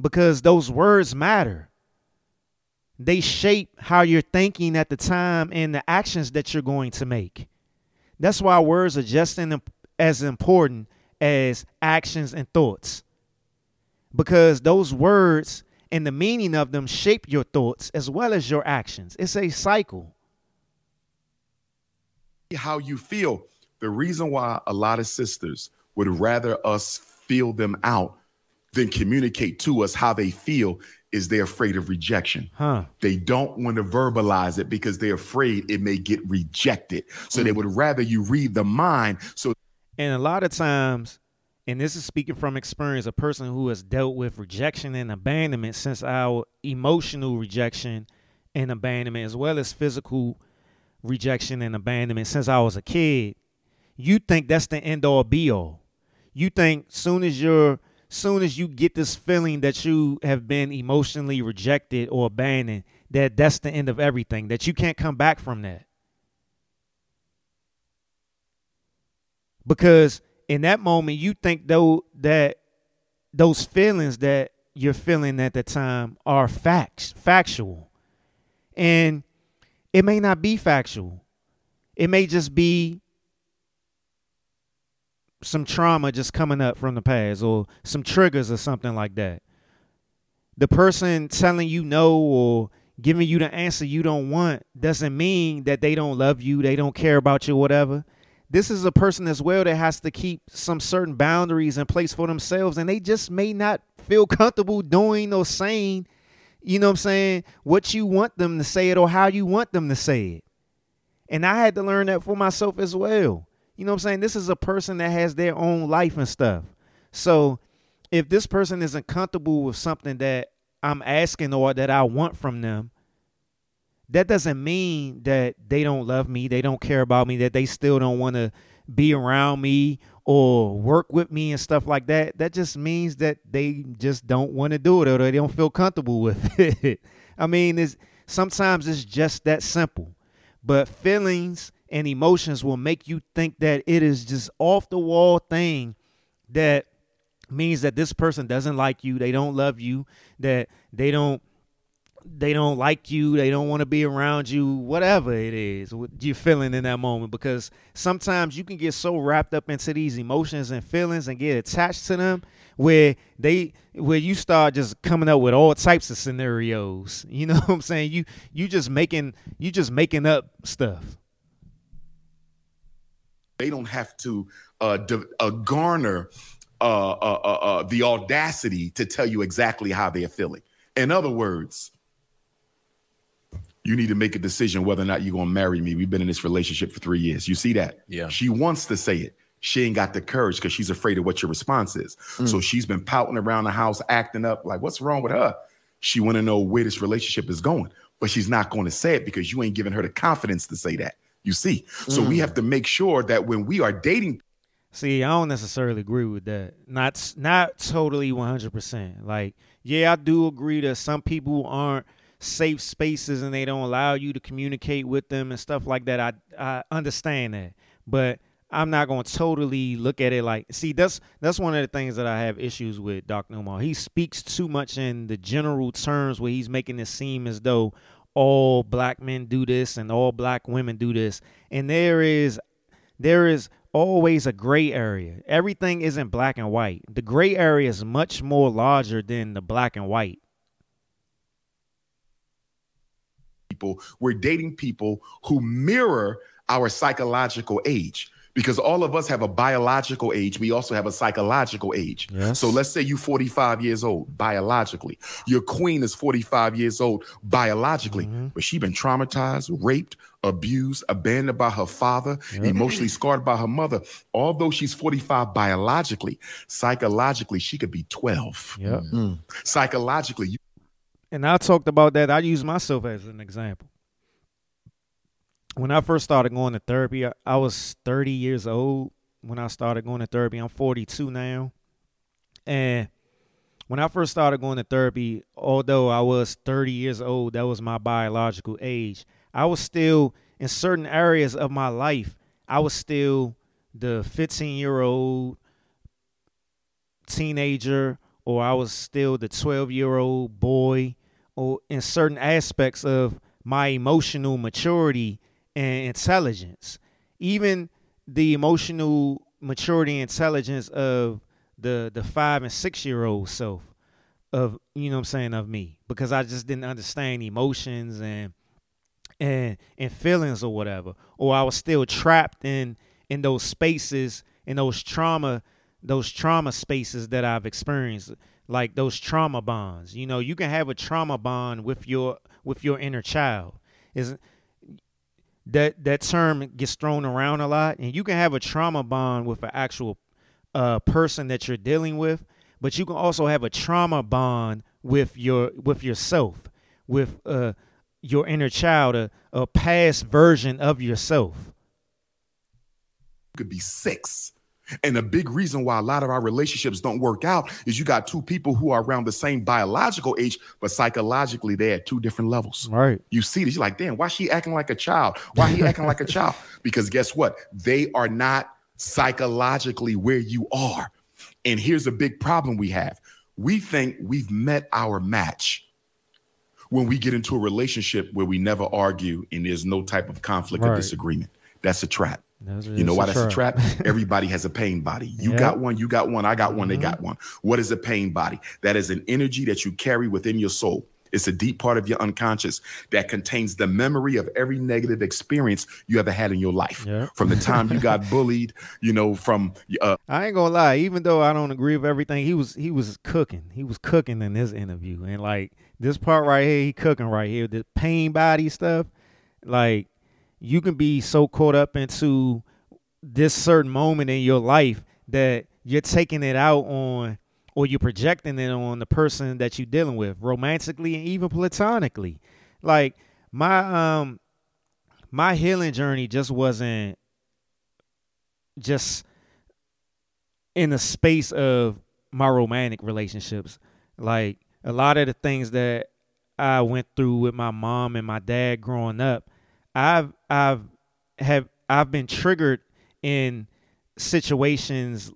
because those words matter. They shape how you're thinking at the time and the actions that you're going to make. That's why words are just as important as actions and thoughts. Because those words and the meaning of them shape your thoughts as well as your actions. It's a cycle. How you feel. The reason why a lot of sisters would rather us feel them out than communicate to us how they feel is they're afraid of rejection. Huh. They don't want to verbalize it because they're afraid it may get rejected. So mm. they would rather you read the mind. So and a lot of times, and this is speaking from experience, a person who has dealt with rejection and abandonment since our emotional rejection and abandonment, as well as physical rejection and abandonment since I was a kid, you think that's the end all be all. You think soon as you're soon as you get this feeling that you have been emotionally rejected or abandoned, that that's the end of everything, that you can't come back from that. Because in that moment, you think though that those feelings that you're feeling at the time are facts, factual. And it may not be factual. It may just be some trauma just coming up from the past or some triggers or something like that. The person telling you no or giving you the answer you don't want doesn't mean that they don't love you, they don't care about you, whatever. This is a person as well that has to keep some certain boundaries in place for themselves, and they just may not feel comfortable doing or saying, you know what I'm saying, what you want them to say it or how you want them to say it. And I had to learn that for myself as well. You know what I'm saying? This is a person that has their own life and stuff. So if this person isn't comfortable with something that I'm asking or that I want from them, that doesn't mean that they don't love me, they don't care about me, that they still don't want to be around me or work with me and stuff like that. That just means that they just don't want to do it or they don't feel comfortable with it. I mean, it's sometimes it's just that simple. But feelings and emotions will make you think that it is just off the wall thing that means that this person doesn't like you, they don't love you, that they don't they don't like you, they don't want to be around you, whatever it is what you're feeling in that moment. Because sometimes you can get so wrapped up into these emotions and feelings and get attached to them where they where you start just coming up with all types of scenarios. You know what I'm saying? You you just making you just making up stuff. They don't have to uh, uh, garner uh, uh, uh, uh, the audacity to tell you exactly how they're feeling. In other words, you need to make a decision whether or not you're gonna marry me. We've been in this relationship for three years. You see that? Yeah. She wants to say it. She ain't got the courage because she's afraid of what your response is. Mm. So she's been pouting around the house, acting up like, what's wrong with her? She want to know where this relationship is going, but she's not going to say it because you ain't giving her the confidence to say that. You see, so mm. we have to make sure that when we are dating. See, I don't necessarily agree with that. Not not totally one hundred percent. Like, yeah, I do agree that some people aren't safe spaces and they don't allow you to communicate with them and stuff like that. I I understand that, but I'm not going to totally look at it like. See, that's that's one of the things that I have issues with Doc Umar. He speaks too much in the general terms where he's making it seem as though all black men do this and all black women do this. And there is there is always a gray area. Everything isn't black and white. The gray area is much more larger than the black and white. People, we're dating people who mirror our psychological age because all of us have a biological age. We also have a psychological age. Yes. So let's say you're 45 years old biologically. Your queen is 45 years old biologically, mm-hmm. but she been traumatized, raped, abused, abandoned by her father, yep. emotionally scarred by her mother. Although she's 45 biologically, psychologically she could be 12. Yep. Mm-hmm. Psychologically. You- and I talked about that. I use myself as an example when I first started going to therapy, I, I was 30 years old when I started going to therapy. I'm 42 now. And when I first started going to therapy, although I was 30 years old, that was my biological age, I was still in certain areas of my life, I was still the 15 year old teenager or I was still the 12 year old boy, or in certain aspects of my emotional maturity and intelligence. Even the emotional maturity intelligence of the the five and six year old self of you know I'm saying of me. Because I just didn't understand emotions and and and feelings or whatever. Or I was still trapped in in those spaces in those trauma those trauma spaces that I've experienced. Like those trauma bonds. You know you can have a trauma bond with your with your inner child. Is that that term gets thrown around a lot and you can have a trauma bond with an actual uh, person that you're dealing with but you can also have a trauma bond with your with yourself with uh, your inner child a, a past version of yourself. Could be six and a big reason why a lot of our relationships don't work out is you got two people who are around the same biological age, but psychologically they're at two different levels. right You see this, you're like, damn, why she acting like a child? Why he acting like a child? Because guess what? They are not psychologically where you are. And here's a big problem we have. We think we've met our match when we get into a relationship where we never argue and there's no type of conflict or disagreement. That's a trap. That's- You know why that's a trap? Everybody has a pain body. You Yep. got one, you got one, I got one, Mhm. they got one. What is a pain body? That is an energy that you carry within your soul. It's a deep part of your unconscious that contains the memory of every negative experience you ever had in your life. Yeah. From the time you got bullied, you know, from uh, I ain't gonna lie. Even though I don't agree with everything, he was he was cooking. He was cooking in this interview, and like this part right here, he cooking right here. The pain body stuff, like you can be so caught up into this certain moment in your life that you're taking it out on or you're projecting it on the person that you're dealing with romantically and even platonically. Like my um my healing journey just wasn't just in the space of my romantic relationships. Like a lot of the things that I went through with my mom and my dad growing up I've I've have I've been triggered in situations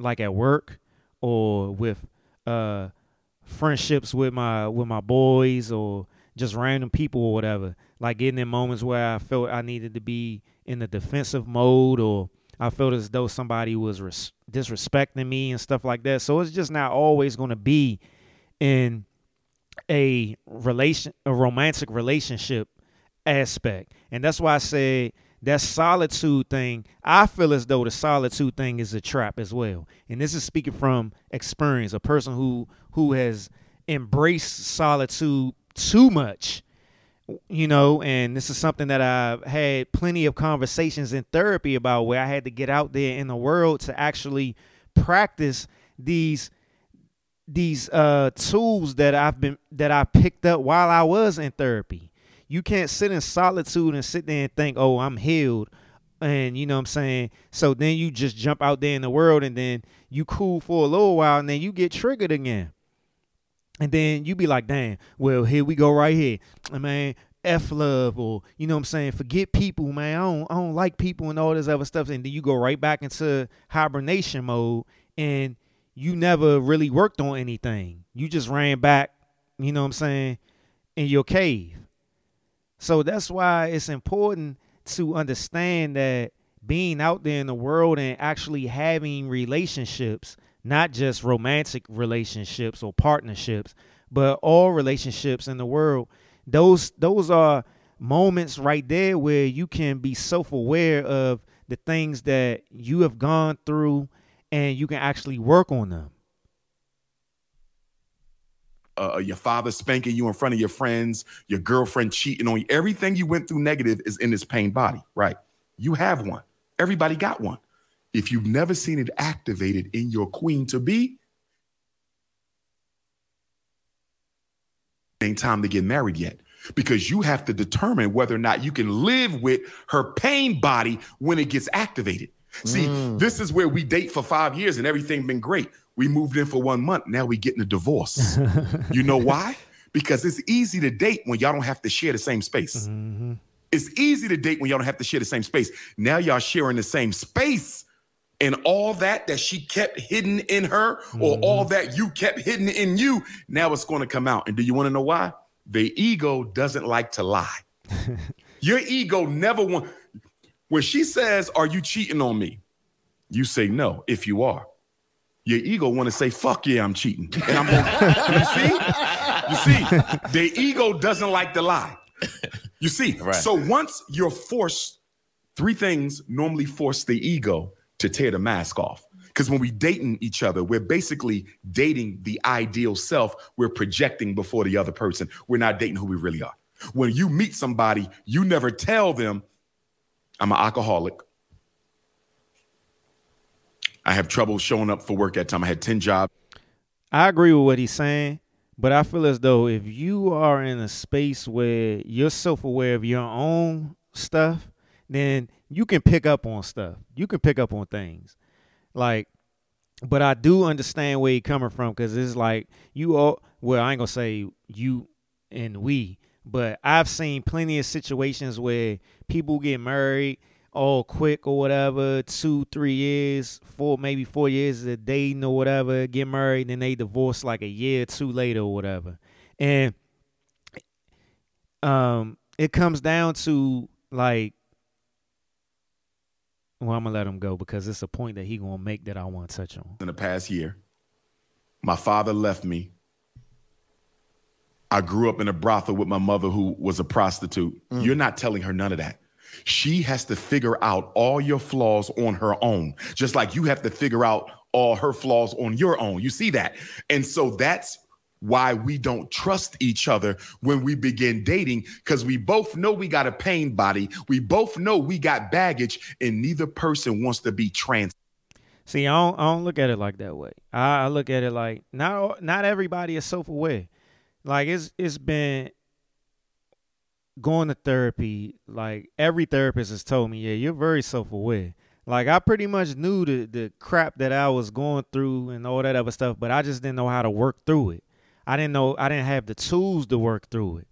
like at work or with uh friendships with my with my boys or just random people or whatever. Like getting in moments where I felt I needed to be in the defensive mode or I felt as though somebody was res- disrespecting me and stuff like that. So it's just not always going to be in a relation a romantic relationship aspect and that's why I said that solitude thing, I feel as though the solitude thing is a trap as well. And this is speaking from experience, a person who who has embraced solitude too much, you know, and this is something that I've had plenty of conversations in therapy about where I had to get out there in the world to actually practice these these uh tools that I've been that I picked up while I was in therapy you can't sit in solitude and sit there and think, oh, I'm healed. And you know what I'm saying? So then you just jump out there in the world and then you cool for a little while and then you get triggered again. And then you be like, damn, well, here we go right here. I mean, F love or you know what I'm saying, forget people, man. I don't I don't like people and all this other stuff. And then you go right back into hibernation mode and you never really worked on anything. You just ran back, you know what I'm saying, in your cave. So that's why it's important to understand that being out there in the world and actually having relationships, not just romantic relationships or partnerships, but all relationships in the world, those those are moments right there where you can be self-aware of the things that you have gone through and you can actually work on them. Uh, your father spanking you in front of your friends, your girlfriend cheating on you. Everything you went through negative is in this pain body, right? You have one. Everybody got one. If you've never seen it activated in your queen to be, ain't time to get married yet because you have to determine whether or not you can live with her pain body when it gets activated. See, this is where we date for five years and everything been great. We moved in for one month. Now we getting a divorce. you know why? Because it's easy to date when y'all don't have to share the same space. Mm-hmm. It's easy to date when y'all don't have to share the same space. Now y'all sharing the same space, And all that that she kept hidden in her, or mm-hmm. all that you kept hidden in you, now it's going to come out. And do you want to know why? The ego doesn't like to lie. Your ego never want. When she says, "Are you cheating on me?" You say no. If you are, your ego want to say, "Fuck yeah, I'm cheating." And I'm going. you see, you see, the ego doesn't like to lie. You see, Right. so once you're forced, three things normally force the ego to tear the mask off. Because when we dating each other, we're basically dating the ideal self. We're projecting before the other person. We're not dating who we really are. When you meet somebody, you never tell them, I'm an alcoholic. I have trouble showing up for work at time. I had 10 jobs. I agree with what he's saying, but I feel as though if you are in a space where you're self aware of your own stuff, then you can pick up on stuff. You can pick up on things. Like, but I do understand where he's coming from because it's like you all, well, I ain't gonna say you and we, but I've seen plenty of situations where people get married all quick or whatever, two, three years, four, maybe four years of dating or whatever, get married, and then they divorce like a year or two later or whatever. And um it comes down to like well, I'm gonna let him go because it's a point that he gonna make that I want to touch on. in the past year. My father left me. I grew up in a brothel with my mother who was a prostitute. You're not telling her none of that. She has to figure out all your flaws on her own, just like you have to figure out all her flaws on your own. You see that? And so that's why we don't trust each other when we begin dating because we both know we got a pain body. We both know we got baggage, and neither person wants to be trans. See, I don't, I don't look at it like that way. I, look at it like not not everybody is self aware. Like it's it's been going to therapy. Like every therapist has told me, yeah, you're very self aware. Like I pretty much knew the the crap that I was going through and all that other stuff, but I just didn't know how to work through it. I didn't know I didn't have the tools to work through it.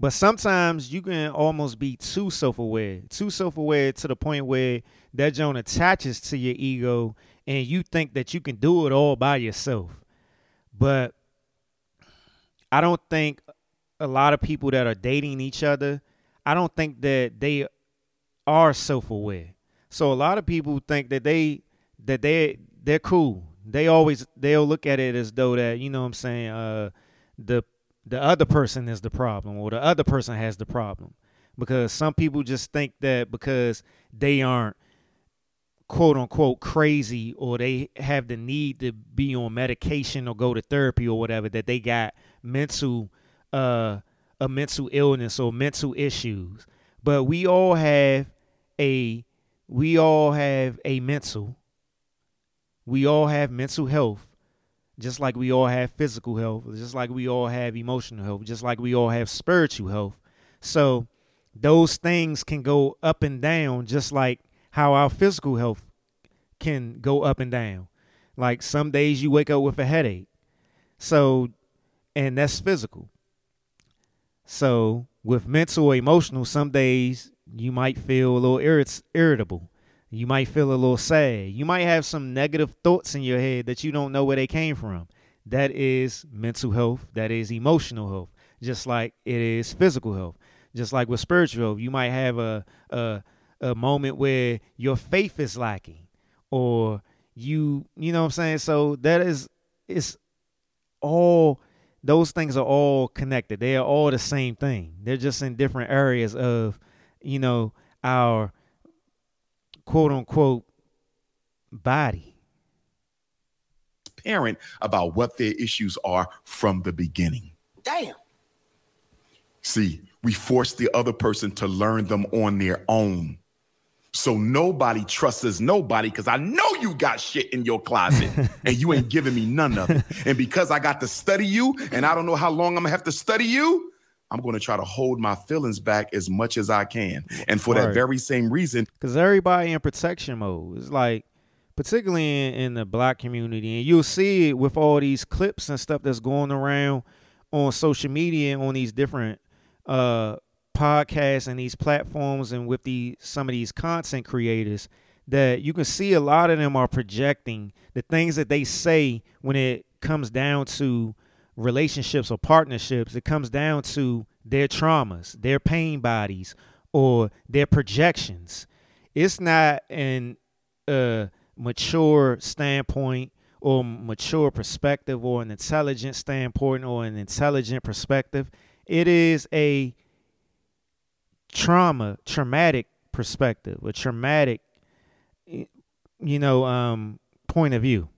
But sometimes you can almost be too self aware, too self aware to the point where that joint attaches to your ego and you think that you can do it all by yourself. But I don't think a lot of people that are dating each other, I don't think that they are self aware. So a lot of people think that they that they they're cool. They always they'll look at it as though that, you know what I'm saying, uh the the other person is the problem or the other person has the problem. Because some people just think that because they aren't quote unquote crazy or they have the need to be on medication or go to therapy or whatever that they got mental uh a mental illness or mental issues but we all have a we all have a mental we all have mental health just like we all have physical health just like we all have emotional health just like we all have spiritual health so those things can go up and down just like how our physical health can go up and down. Like some days you wake up with a headache. So, and that's physical. So, with mental emotional, some days you might feel a little irrit- irritable. You might feel a little sad. You might have some negative thoughts in your head that you don't know where they came from. That is mental health. That is emotional health. Just like it is physical health. Just like with spiritual health, you might have a a, a moment where your faith is lacking or you you know what I'm saying so that is it's all those things are all connected they are all the same thing they're just in different areas of you know our quote unquote body parent about what their issues are from the beginning. Damn. See, we force the other person to learn them on their own. So nobody trusts nobody because I know you got shit in your closet and you ain't giving me none of it. And because I got to study you and I don't know how long I'm gonna have to study you, I'm gonna try to hold my feelings back as much as I can. And for that very same reason, because everybody in protection mode it's like particularly in, in the black community and you'll see it with all these clips and stuff that's going around on social media and on these different uh podcasts and these platforms and with the some of these content creators that you can see a lot of them are projecting the things that they say when it comes down to relationships or partnerships. It comes down to their traumas, their pain bodies, or their projections. It's not an uh, mature standpoint or mature perspective or an intelligent standpoint or an intelligent perspective. It is a trauma, traumatic perspective, a traumatic, you know, um, point of view.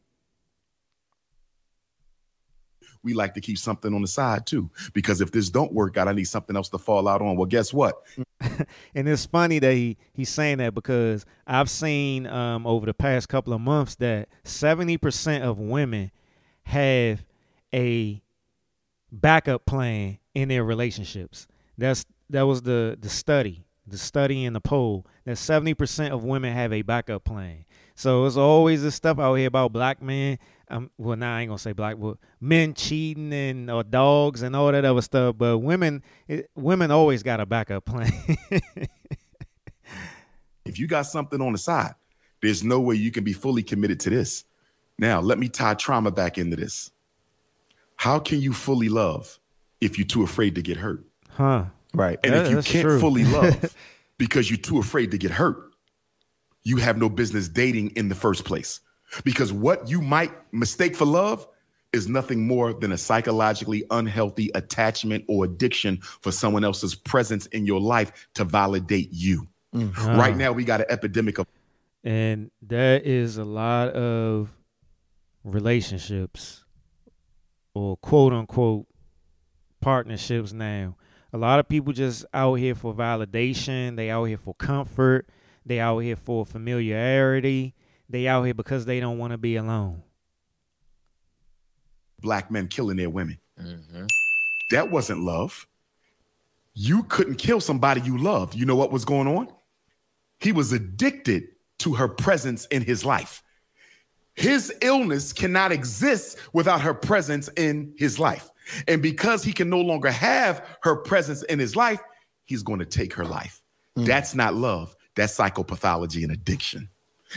we like to keep something on the side too. Because if this don't work out, I need something else to fall out on. Well, guess what? and it's funny that he he's saying that because I've seen um, over the past couple of months that seventy percent of women have a backup plan in their relationships. That's that was the the study, the study in the poll that seventy percent of women have a backup plan. So it's always this stuff out here about black men um, well, now I ain't gonna say black, but men cheating and or dogs and all that other stuff. But women, it, women always got a backup plan. if you got something on the side, there's no way you can be fully committed to this. Now, let me tie trauma back into this. How can you fully love if you're too afraid to get hurt? Huh? Right. And That- if you can't true. fully love because you're too afraid to get hurt, you have no business dating in the first place. Because what you might mistake for love is nothing more than a psychologically unhealthy attachment or addiction for someone else's presence in your life to validate you. Mm-hmm. Right now, we got an epidemic of and that is a lot of relationships or quote unquote partnerships now. A lot of people just out here for validation, they out here for comfort, they out here for familiarity, they out here because they don't want to be alone. black men killing their women. Mm-hmm. That wasn't love. You couldn't kill somebody you loved. You know what was going on? He was addicted to her presence in his life. His illness cannot exist without her presence in his life. And because he can no longer have her presence in his life, he's going to take her life. Hmm. That's not love. That's psychopathology and addiction.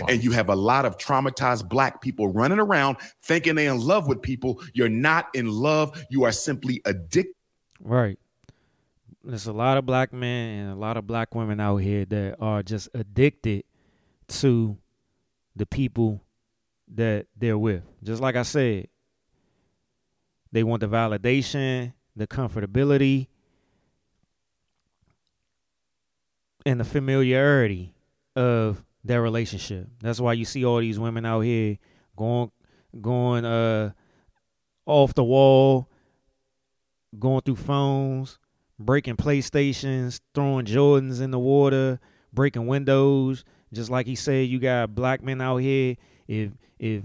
And you have a lot of traumatized black people running around thinking they're in love with people. You're not in love. You are simply addicted. Right. There's a lot of black men and a lot of black women out here that are just addicted to the people that they're with. Just like I said, they want the validation, the comfortability, and the familiarity of their relationship. That's why you see all these women out here going going uh off the wall, going through phones, breaking PlayStations, throwing Jordans in the water, breaking windows. Just like he said, you got black men out here. If if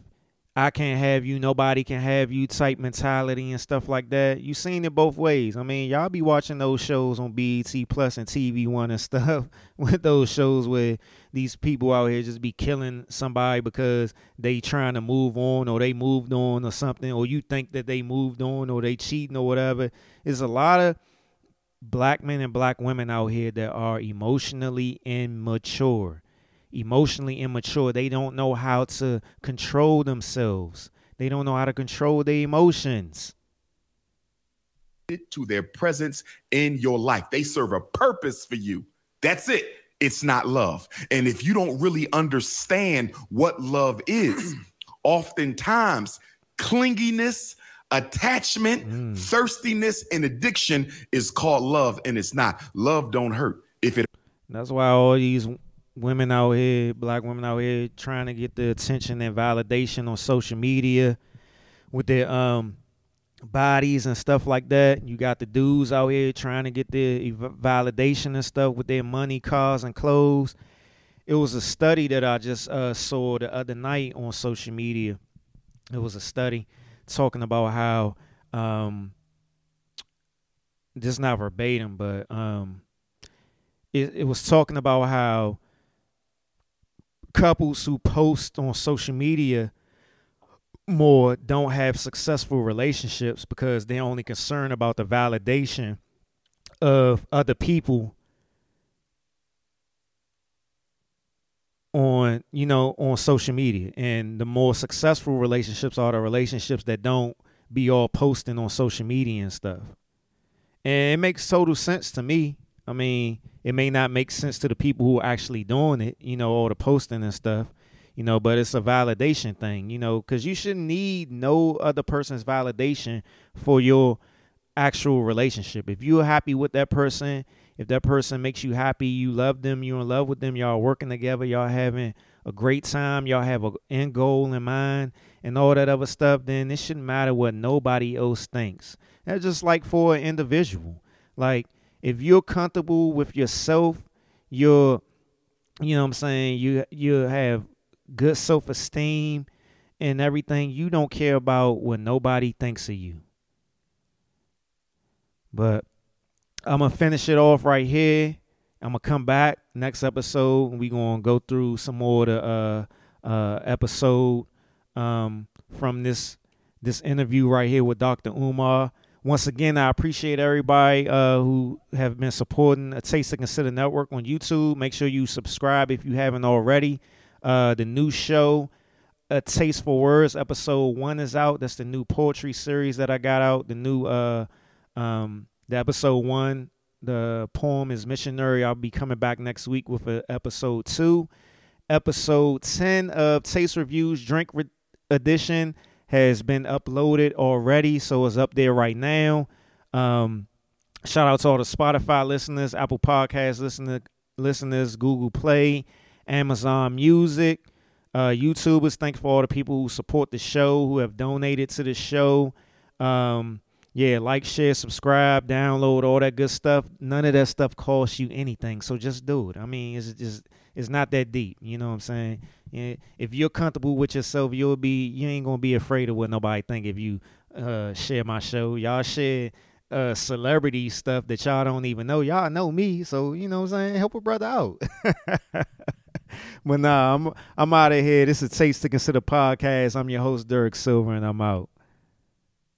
I can't have you, nobody can have you type mentality and stuff like that. You seen it both ways. I mean, y'all be watching those shows on BET Plus and TV One and stuff with those shows where these people out here just be killing somebody because they trying to move on or they moved on or something, or you think that they moved on or they cheating or whatever. There's a lot of black men and black women out here that are emotionally immature. Emotionally immature. They don't know how to control themselves. They don't know how to control their emotions. to their presence in your life. They serve a purpose for you. That's it. It's not love. And if you don't really understand what love is, oftentimes clinginess, attachment, mm. thirstiness, and addiction is called love, and it's not. Love don't hurt. If it That's why all these women out here, black women out here, trying to get the attention and validation on social media with their um bodies and stuff like that. You got the dudes out here trying to get their validation and stuff with their money, cars, and clothes. It was a study that I just uh, saw the other night on social media. It was a study talking about how um just not verbatim, but um it, it was talking about how couples who post on social media more don't have successful relationships because they're only concerned about the validation of other people on you know on social media. And the more successful relationships are the relationships that don't be all posting on social media and stuff. And it makes total sense to me. I mean it may not make sense to the people who are actually doing it you know all the posting and stuff you know but it's a validation thing you know because you shouldn't need no other person's validation for your actual relationship if you're happy with that person if that person makes you happy, you love them, you're in love with them, y'all working together, y'all having a great time, y'all have an end goal in mind, and all that other stuff, then it shouldn't matter what nobody else thinks. That's just like for an individual. Like if you're comfortable with yourself, you're you know what I'm saying, you you have good self esteem and everything, you don't care about what nobody thinks of you. But I'm gonna finish it off right here. I'm gonna come back next episode. And we gonna go through some more of the uh, uh, episode um, from this this interview right here with Dr. Umar. Once again, I appreciate everybody uh, who have been supporting a Taste to Consider Network on YouTube. Make sure you subscribe if you haven't already. Uh, the new show, A Taste for Words, episode one is out. That's the new poetry series that I got out. The new uh, um, the episode one, the poem is missionary. I'll be coming back next week with a episode two. Episode 10 of Taste Reviews Drink Re- Edition has been uploaded already, so it's up there right now. Um, shout out to all the Spotify listeners, Apple Podcast listener, listeners, Google Play, Amazon Music, uh, YouTubers. Thank you for all the people who support the show, who have donated to the show. Um, yeah, like, share, subscribe, download, all that good stuff. None of that stuff costs you anything, so just do it. I mean, it's just it's not that deep. You know what I'm saying? If you're comfortable with yourself, you'll be you ain't gonna be afraid of what nobody think if you uh, share my show. Y'all share uh, celebrity stuff that y'all don't even know. Y'all know me, so you know what I'm saying. Help a brother out. but nah, I'm I'm out of here. This is Taste to Consider podcast. I'm your host Derek Silver, and I'm out.